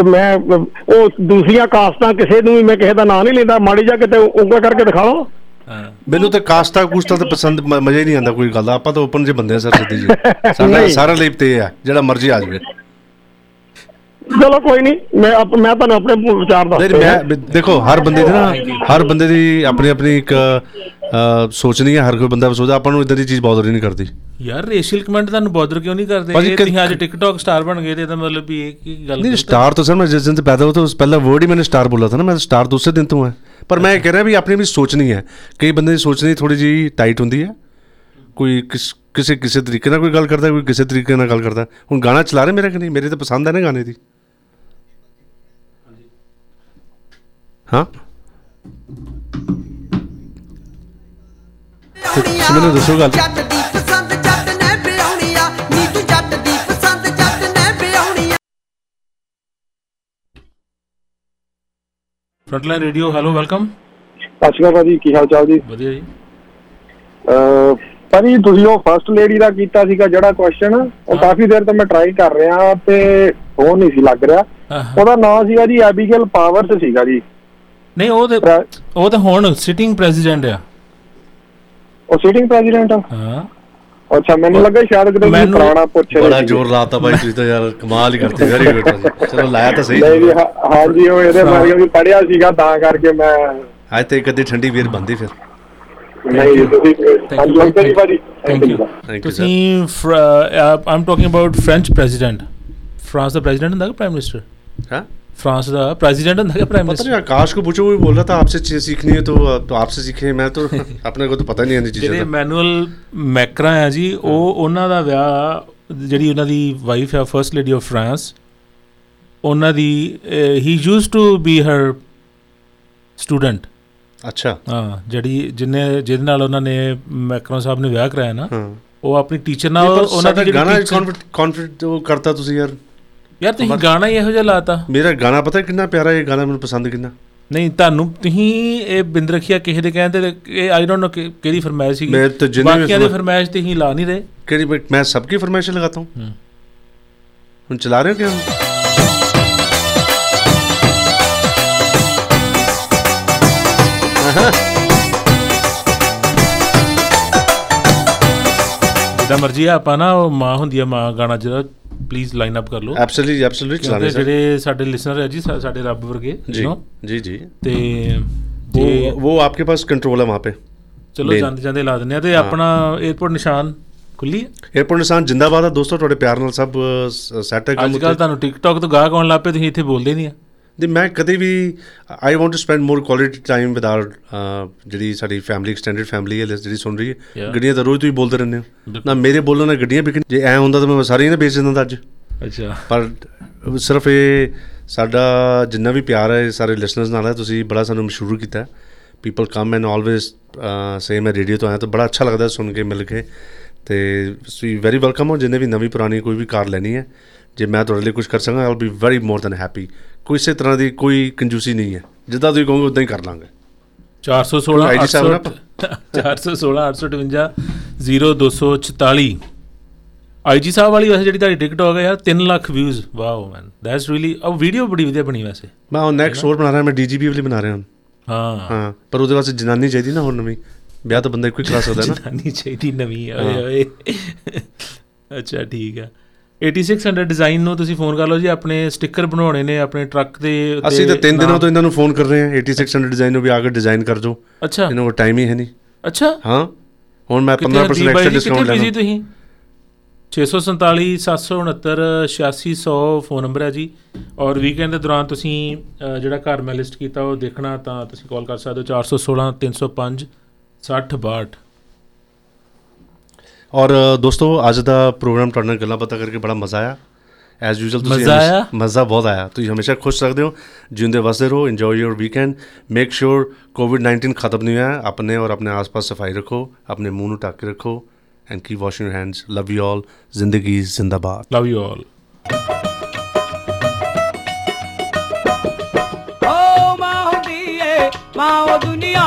[SPEAKER 20] ਮੈਂ ਉਹ ਦੂਸਰੀਆਂ ਕਾਸਟਾਂ ਕਿਸੇ ਨੂੰ ਵੀ ਮੈਂ ਕਿਸੇ ਦਾ ਨਾਂ ਨਹੀਂ ਲੈਂਦਾ ਮਾੜੀ ਜਾ ਕਿਤੇ ਉਂਗਲ ਕਰਕੇ ਦਿਖਾ ਲਓ।
[SPEAKER 17] ਮੈਨੂੰ ਤਾਂ ਕਾਸਟਾ ਕੁਸਟਾ ਤਾਂ ਪਸੰਦ ਮਜ਼ਾ ਹੀ ਨਹੀਂ ਆਉਂਦਾ ਕੋਈ ਗੱਲ ਆਪਾਂ ਤਾਂ ਓਪਨ ਜੇ ਬੰਦੇ ਆ ਸਰ ਸਿੱਧੀ ਜੀ। (laughs) ਸਾਡਾ। ਸਾਰਾ ਲਈ ਤੇ ਆ ਜਿਹੜਾ ਮਰਜ਼ੀ ਆ ਜਾਵੇ।
[SPEAKER 20] ਚਲੋ ਕੋਈ ਨਹੀਂ ਮੈਂ ਮੈਂ ਤੁਹਾਨੂੰ ਆਪਣੇ ਵਿਚਾਰ ਦੱਸਦਾ।
[SPEAKER 17] ਮੈਂ ਦੇਖੋ ਹਰ ਬੰਦੇ ਦੀ ਨਾ ਹਰ ਬੰਦੇ ਦੀ ਆਪਣੀ ਆਪਣੀ ਇੱਕ ਸੋਚਣੀ ਹੈ ਹਰ ਕੋਈ ਬੰਦਾ ਸੋਚਦਾ ਆਪਾਂ ਨੂੰ ਇਦਾਂ ਦੀ ਚੀਜ਼ ਬੌਦਰ ਹੀ ਨਹੀਂ ਕਰਦੀ।
[SPEAKER 2] ਯਾਰ ਰੇਸ਼ੀਅਲ ਕਮੈਂਟ ਤੁਹਾਨੂੰ ਬਾਦਰ ਕਿਉਂ ਨਹੀਂ ਕਰਦੇ? ਇਹ ਤੁਸੀਂ ਅੱਜ ਟਿਕਟੌਕ ਸਟਾਰ ਬਣ ਗਏ ਤੇ ਇਹਦਾ ਮਤਲਬ ਵੀ ਇਹ ਕੀ ਗੱਲ ਨਹੀਂ
[SPEAKER 17] ਸਟਾਰ ਤਾਂ ਸਰ ਮੈਂ ਜਿਸ ਦਿਨ ਤੇ ਪੈਦਾ ਹੋਇਆ ਤਾਂ ਉਸ ਪਹਿਲਾ ਵਰਡ ਹੀ ਮੈਨੇ ਸਟਾਰ ਬੋਲਾ ਥਾ ਨਾ ਮੈਂ ਸਟਾਰ ਦੂਸਰੇ ਦਿਨ ਤੋਂ ਹਾਂ। ਪਰ ਮੈਂ ਕਹਿ ਰਿਹਾ ਵੀ ਆਪਣੀ ਵੀ ਸੋਚਣੀ ਹੈ। ਕਈ ਬੰਦੇ ਦੀ ਸੋਚਣੀ ਥੋੜੀ ਜੀ ਟਾਈਟ ਹੁੰਦੀ ਹੈ। ਕੋਈ ਕਿਸ ਕਿਸੇ ਕਿਸੇ ਤਰੀਕੇ ਨਾਲ ਕੋਈ ਗੱਲ ਕਰਦਾ ਕੋਈ ਕਿਸੇ ਤਰੀਕੇ ਨਾਲ ਗੱਲ ਕਰਦਾ। ਹੁਣ ਗਾਣਾ ਚਲਾ ਰਹੇ ਮੇਰਾ ਕਿ ਨਹੀਂ? ਮੇਰੇ ਤਾਂ ਪਸੰਦ ਆ ਨਾ ਗਾਣੇ ਦੀ। ਹਾਂ? ਮੈਨੂੰ ਦੱਸੋ ਗੱਲ।
[SPEAKER 2] ਫਰੰਟਲਾਈਨ ਰੇਡੀਓ ਹੈਲੋ ਵੈਲਕਮ
[SPEAKER 23] ਸਤਿ ਸ਼੍ਰੀ ਅਕਾਲ ਭਾਜੀ ਕੀ ਹਾਲ ਚਾਲ ਜੀ?
[SPEAKER 2] ਵਧੀਆ ਜੀ।
[SPEAKER 23] ਅਹ ਭਾਜੀ ਤੁਸੀਂ ਉਹ ਫਰਸਟ ਲੇਡੀ ਦਾ ਕੀਤਾ ਸੀਗਾ ਜਿਹੜਾ ਕੁਐਸਚਨ ਉਹ ਕਾਫੀ ਦੇਰ ਤੋਂ ਮੈਂ ਟਰਾਈ ਕਰ ਰਿਹਾ ਤੇ ਫੋਨ ਨਹੀਂ ਸੀ ਲੱਗ ਰਿਹਾ। ਉਹਦਾ ਨਾਮ ਸੀਗਾ ਜੀ ਐਬੀਗੇਲ ਪਾਵਰਸ ਸੀਗਾ ਜੀ।
[SPEAKER 2] ਨਹੀਂ ਉਹ ਤੇ ਉਹ ਤਾਂ ਹੁਣ ਸਿਟਿੰਗ ਪ੍ਰੈਜ਼ੀਡੈਂਟ ਆ।
[SPEAKER 23] ਉਹ ਸਿਟਿੰਗ ਪ੍ਰੈਜ਼ੀਡੈਂਟ ਆ।
[SPEAKER 2] ਹਾਂ।
[SPEAKER 23] ਅੱਛਾ ਮੈਨੂੰ ਲੱਗਾ ਸ਼ਾਇਦ ਕਿਤੇ ਤੁਸੀਂ ਪੁਰਾਣਾ ਪੁੱਛ ਰਹੇ
[SPEAKER 17] ਬੜਾ। ਜ਼ੋਰ ਲਾਤਾ ਭਾਈ ਤੁਸੀਂ ਤਾਂ ਯਾਰ ਕਮਾਲ ਹੀ ਕਰਤੇ ਵੈਰੀ ਗੁੱਡ ਚਲੋ ਲਾਇਆ ਤਾਂ ਸਹੀ
[SPEAKER 23] ਨਹੀਂ ਜੀ ਹਾਂ- ਹਾਂਜੀ ਉਹ ਇਹਦੇ ਬਾਰੇ ਵੀ ਪੜਿਆ ਸੀਗਾ ਤਾਂ ਕਰਕੇ ਮੈਂ
[SPEAKER 17] ਅੱਜ ਤੇ ਇੱਕ ਅੱਧੀ ਠੰਡੀ ਬੀਅਰ ਬੰਦੀ ਫਿਰ।
[SPEAKER 23] ਨਹੀਂ ਜੀ ਤੁਸੀਂ ਹਾਂਜੀ ਅੰਕਲ ਜੀ ਭਾਜੀ
[SPEAKER 2] ਥੈਂਕ ਯੂ ਤੁਸੀਂ ਆਮ talking about French president France the president ਹੁੰਦਾ ਕਿ ਪ੍ਰਾਈਮ ਮਿਨਿਸਟਰ
[SPEAKER 17] हाँ
[SPEAKER 2] फ्रांस का प्रेसिडेंट ਹੁੰਦਾ ਕਿ प्राइम
[SPEAKER 17] पता
[SPEAKER 2] मिनिस्टर
[SPEAKER 17] नहीं आकाश को पूछो वो भी बोल रहा था आपसे चीज सीखनी है तो तो आपसे सीखे मैं तो अपने को तो पता नहीं है इन चीजों
[SPEAKER 2] ਜਿਹੜੇ
[SPEAKER 17] का
[SPEAKER 2] ਮੈਨੂਅਲ ਮੈਕਰਾ ਆ ਜੀ ਉਹ ਉਹਨਾਂ ਦਾ ਵਿਆਹ ਜਿਹੜੀ ਉਹਨਾਂ ਦੀ ਵਾਈਫ ਹੈ ਫਰਸਟ ਲੇਡੀ ਆਫ ਫਰਾਂਸ ਉਹਨਾਂ ਦੀ ਹੀ used to be her student
[SPEAKER 17] ਅੱਛਾ
[SPEAKER 2] ਹਾਂ ਜਿਹੜੀ ਜਿਨੇ ਜਿਹਦੇ ਨਾਲ ਉਹਨਾਂ ਨੇ ਮੈਕਰੋਨ ਸਾਹਿਬ ਨੇ ਵਿਆਹ ਕਰਾਇਆ ਨਾ ਉਹ ਆਪਣੀ ਟੀਚਰ ਨਾਲ
[SPEAKER 17] ਨਹੀਂ, ਪਰ
[SPEAKER 2] ਉਹਨਾਂ ਦੀ
[SPEAKER 17] ਸਾਡਾ ਗਾਣਾ
[SPEAKER 2] teacher-
[SPEAKER 17] ਕੌਨਫੀਡੈਂਟ ਉਹ ਕਰਤਾ ਤੁਸੀਂ ਯਾਰ
[SPEAKER 2] ਯਾਰ ਤੁਸੀਂ ਗਾਣਾ ਹੀ ਇਹੋ ਜਿਹਾ ਲਾਤਾ।
[SPEAKER 17] ਮੇਰਾ ਗਾਣਾ ਪਤਾ ਕਿੰਨਾ ਪਿਆਰਾ ਇਹ ਗਾਣਾ ਮੈਨੂੰ ਪਸੰਦ ਕਿੰਨਾ?
[SPEAKER 2] ਨਹੀਂ ਤੁਹਾਨੂੰ ਤੁਸੀਂ ਇਹ ਬਿੰਦਰਖੀਆ ਕਿਸੇ ਦੇ ਕਹਿੰਦੇ ਇਹ ਆਈ ਡੋਨਟ ਨੋ ਕਿਹੜੀ ਫਰਮਾਇਸ਼ ਸੀ
[SPEAKER 17] ਮੈਂ ਤਾਂ ਜਿੰਨੇ
[SPEAKER 2] ਬਾਕੀਆਂ ਦੀ ਫਰਮਾਇਸ਼ ਤੇ ਹੀ ਲਾ ਨਹੀਂ ਰਹੇ।
[SPEAKER 17] ਕਿਹੜੀ ਮੈਂ ਸਭ ਕੀ ਫਰਮਾਇਸ਼ ਲਗਾਤਾ ਹੂੰ? ਹੁਣ ਚਲਾ ਰਹੇ ਹੋ ਕਿ
[SPEAKER 2] ਜਿੱਦਾਂ ਮਰਜ਼ੀ ਆਪਾਂ ਨਾ ਉਹ ਮਾਂ ਹੁੰਦੀ ਆ ਮਾਂ ਗਾਣਾ ਜਿਹੜਾ ਪਲੀਜ਼ ਲਾਈਨ ਅਪ ਕਰ ਲਓ।
[SPEAKER 17] ਐਬਸੋਲੂਟਲੀ ਐਬਸੋਲੂਟਲੀ
[SPEAKER 2] ਚਲਾਣੇ
[SPEAKER 17] ਸਰ
[SPEAKER 2] ਜਿਹੜੇ ਸਾਡੇ ਲਿਸਨਰ ਹੈ ਜੀ ਸਾਡੇ ਰੱਬ ਵਰਗੇ ਜੀ
[SPEAKER 17] ਜੀ ਜੀ।
[SPEAKER 2] ਤੇ ਉਹ
[SPEAKER 17] ਉਹ ਆਪਕੇ ਪਾਸ ਕੰਟਰੋਲ ਹੈ ਵਹਾਂ ਪੇ।
[SPEAKER 2] ਚਲੋ ਜਾਂਦੇ ਜਾਂਦੇ ਲਾ ਦਿੰਦੇ ਆ ਤੇ ਆਪਣਾ 에어ਪੋਰਟ ਨਿਸ਼ਾਨ ਖੁੱਲੀ
[SPEAKER 17] 에어ਪੋਰਟ ਨਿਸ਼ਾਨ ਜਿੰਦਾਬਾਦ ਆ ਦੋਸਤੋ ਤੁਹਾਡੇ ਪਿਆਰ ਨਾਲ ਸਭ ਸੈਟ ਹੈ
[SPEAKER 2] ਅੱਜ ਕੱਲ ਤੁਹਾਨੂੰ ਟਿਕਟੌਕ ਤੋਂ ਗਾਹ ਕੌਣ ਲਾਪੇ ਤੁਸੀਂ ਇੱਥੇ ਬੋਲਦੇ ਨਹੀਂ ਆ।
[SPEAKER 17] ਤੇ ਮੈਂ ਕਦੇ ਵੀ I want to spend more quality time with our ਜਿਹੜੀ ਸਾਡੀ ਫੈਮਿਲੀ ਐਕਸਟੈਂਡਡ ਫੈਮਿਲੀ ਹੈ ਜਿਹੜੀ ਸੁਣ ਰਹੀ ਹੈ. ਗੱਡੀਆਂ ਤਾਂ ਰੋਜ਼ ਤੁਸੀਂ ਬੋਲਦੇ ਰਹਿੰਦੇ ਹੋ। ਨਾ ਮੇਰੇ ਬੋਲਣ ਨਾਲ ਗੱਡੀਆਂ ਵਿਕਣ ਜੇ ਐ ਹੁੰਦਾ ਤਾਂ ਮੈਂ ਸਾਰੀਆਂ ਨਾ ਵੇਚ ਦਿੰਦਾ ਅੱਜ।
[SPEAKER 2] ਅੱਛਾ।
[SPEAKER 17] ਪਰ ਸਿਰਫ ਇਹ ਸਾਡਾ ਜਿੰਨਾ ਵੀ ਪਿਆਰ ਹੈ ਸਾਰੇ ਲਿਸਨਰਸ ਨਾਲ ਹੈ ਤੁਸੀਂ ਬੜਾ ਸਾਨੂੰ ਮਸ਼ਹੂਰ ਕੀਤਾ people come and always say ਮੈਂ ਰੇਡੀਓ ਤੋਂ ਆਇਆ ਤਾਂ ਬੜਾ ਅੱਛਾ ਲੱਗਦਾ ਸੁਣ ਕੇ ਮਿਲ ਕੇ। ਤੇ ਤੁਸੀਂ ਵੈਰੀ ਵੈਲਕਮ ਹੋ ਜਿੰਨੇ ਵੀ ਨਵੀਂ ਪੁਰਾਣੀ ਕੋਈ ਵੀ ਕਾਰ ਲੈਣੀ ਹੈ। ਜੇ ਮੈਂ ਤੁਹਾਡੇ ਲਈ ਕੁਝ ਕਰ ਸਕਾਂ I will be very more than happy ਕੋਈ ਇਸੇ ਤਰ੍ਹਾਂ ਦੀ ਕੋਈ ਕੰਜੂਸੀ ਨਹੀਂ ਹੈ। ਜਿੱਦਾਂ ਤੁਸੀਂ ਕਹੋਗੇ ਉਦਾਂ ਹੀ ਕਰ ਲਾਂਗੇ।
[SPEAKER 2] 416
[SPEAKER 17] ID ਸਾਹਿਬ ਨਾ
[SPEAKER 2] 416 858 0244 ਆਈਜੀ ਸਾਹਿਬ ਵਾਲੀ ਵੈਸੇ ਜਿਹੜੀ ਤੁਹਾਡੀ ਟਿਕਟ ਹੋ ਗਿਆ ਯਾਰ 3 lakh views wow man that's really ਉਹ ਵੀਡੀਓ ਬੜੀ ਵਧੀਆ ਬਣੀ ਵੈਸੇ।
[SPEAKER 17] ਮੈਂ ਉਹ ਨੈਕਸਟ ਹੋਰ ਬਣਾ ਰਿਹਾ ਮੈਂ ਡੀਜੀਪੀ ਵਾਲੀ ਬਣਾ ਰਿਹਾ ਹਾਂ
[SPEAKER 2] ਹਾਂ।
[SPEAKER 17] ਹਾਂ ਪਰ ਉਹਦੇ ਵਾਸਤੇ ਜਨਾਨੀ ਚਾਹੀਦੀ ਨਾ ਹੋਰ ਨਵੀਂ। ਵਿਆਹ ਤਾਂ ਬੰਦਾ ਇੱਕੋ ਹੀ ਕਰਾ ਸਕਦਾ ਨਾ।
[SPEAKER 2] ਜਨਾਨੀ ਚਾਹੀਦੀ ਨਵੀਂ। ਓਏ ਓਏ। ਅੱਛਾ ਠੀਕ ਆ। 8600 ਡਿਜ਼ਾਈਨ ਨੂੰ ਤੁਸੀਂ ਫੋਨ ਕਰ ਲਓ ਜੀ ਆਪਣੇ ਸਟicker ਬਣਾਉਣੇ ਨੇ ਆਪਣੇ ਟਰੱਕ ਦੇ ਉੱਤੇ
[SPEAKER 17] ਅਸੀਂ ਤਾਂ ਤਿੰਨ ਦਿਨਾਂ
[SPEAKER 2] ਨਾਮ-
[SPEAKER 17] ਤੋਂ ਇਹਨਾਂ ਨੂੰ ਫੋਨ ਕਰ ਰਹੇ ਹਾਂ 8600 ਡਿਜ਼ਾਈਨ ਨੂੰ ਵੀ ਆ ਕੇ ਡਿਜ਼ਾਈਨ ਕਰ ਦਿਓ।
[SPEAKER 2] ਅੱਛਾ।
[SPEAKER 17] ਇਹਨਾਂ ਕੋਲ ਟਾਈਮ ਹੀ ਹੈ ਨਹੀਂ।
[SPEAKER 2] ਅੱਛਾ।
[SPEAKER 17] ਹਾਂ। ਹੁਣ ਮੈਂ
[SPEAKER 2] ਕਿੱਥੇ
[SPEAKER 17] 15%
[SPEAKER 2] ਹਰਦੀਪ ਬਾਈ
[SPEAKER 17] ਐਕਸਟਰਾ ਡਿਸਕਾਊਂਟ ਲੈਣਾ।
[SPEAKER 2] ਤੁਸੀਂ? 647 769 8600 ਫੋਨ ਨੰਬਰ ਹੈ ਜੀ। ਔਰ ਵੀਕਐਂਡ ਦੇ ਦੌਰਾਨ ਤੁਸੀਂ ਜਿਹੜਾ ਘਰ ਮੈਂ ਲਿਸਟ ਕੀਤਾ ਉਹ ਦੇਖਣਾ ਤਾਂ ਤੁਸੀਂ ਕਾਲ ਕਰ ਸਕਦੇ ਹੋ 416 305 6062
[SPEAKER 17] ਔਰ ਅ, ਦੋਸਤੋ ਅੱਜ ਦਾ ਪ੍ਰੋਗਰਾਮ ਤੁਹਾਡੇ ਨਾਲ ਗੱਲਾਂ ਪਤਾ ਕਰਕੇ ਬੜਾ ਮਜ਼ਾ ਆਇਆ ਐਜ਼ ਯੂਜੂਅਲ ਤੁਸੀਂ
[SPEAKER 2] ਮਜ਼ਾ
[SPEAKER 17] ਹਮੇਸ਼ਾ-
[SPEAKER 2] ਆਇਆ?
[SPEAKER 17] ਮਜ਼ਾ ਬਹੁਤ ਆਇਆ ਤੁਸੀਂ ਹਮੇਸ਼ਾ ਖੁਸ਼ ਸਕਦੇ ਹੋ ਜਿਉਂਦੇ ਵਸਦੇ ਰਹੋ enjoy your weekend make sure covid 19 ਖਤਮ ਨਹੀਂ ਹੋਇਆ ਆਪਣੇ ਔਰ ਆਪਣੇ ਆਸ-ਪਾਸ ਸਫ਼ਾਈ ਰੱਖੋ ਆਪਣੇ ਮੂੰਹ ਨੂੰ ਢੱਕ ਕੇ ਰੱਖੋ and keep washing your hands love you all ਜ਼ਿੰਦਗੀ ਜ਼ਿੰਦਾਬਾਦ
[SPEAKER 2] ਲਵ ਯੂ ਆਲ
[SPEAKER 28] ਓ ਮਾਂ ਹੁੰਦੀ ਏ ਮਾਂ ਉਹ ਦੁਨੀਆ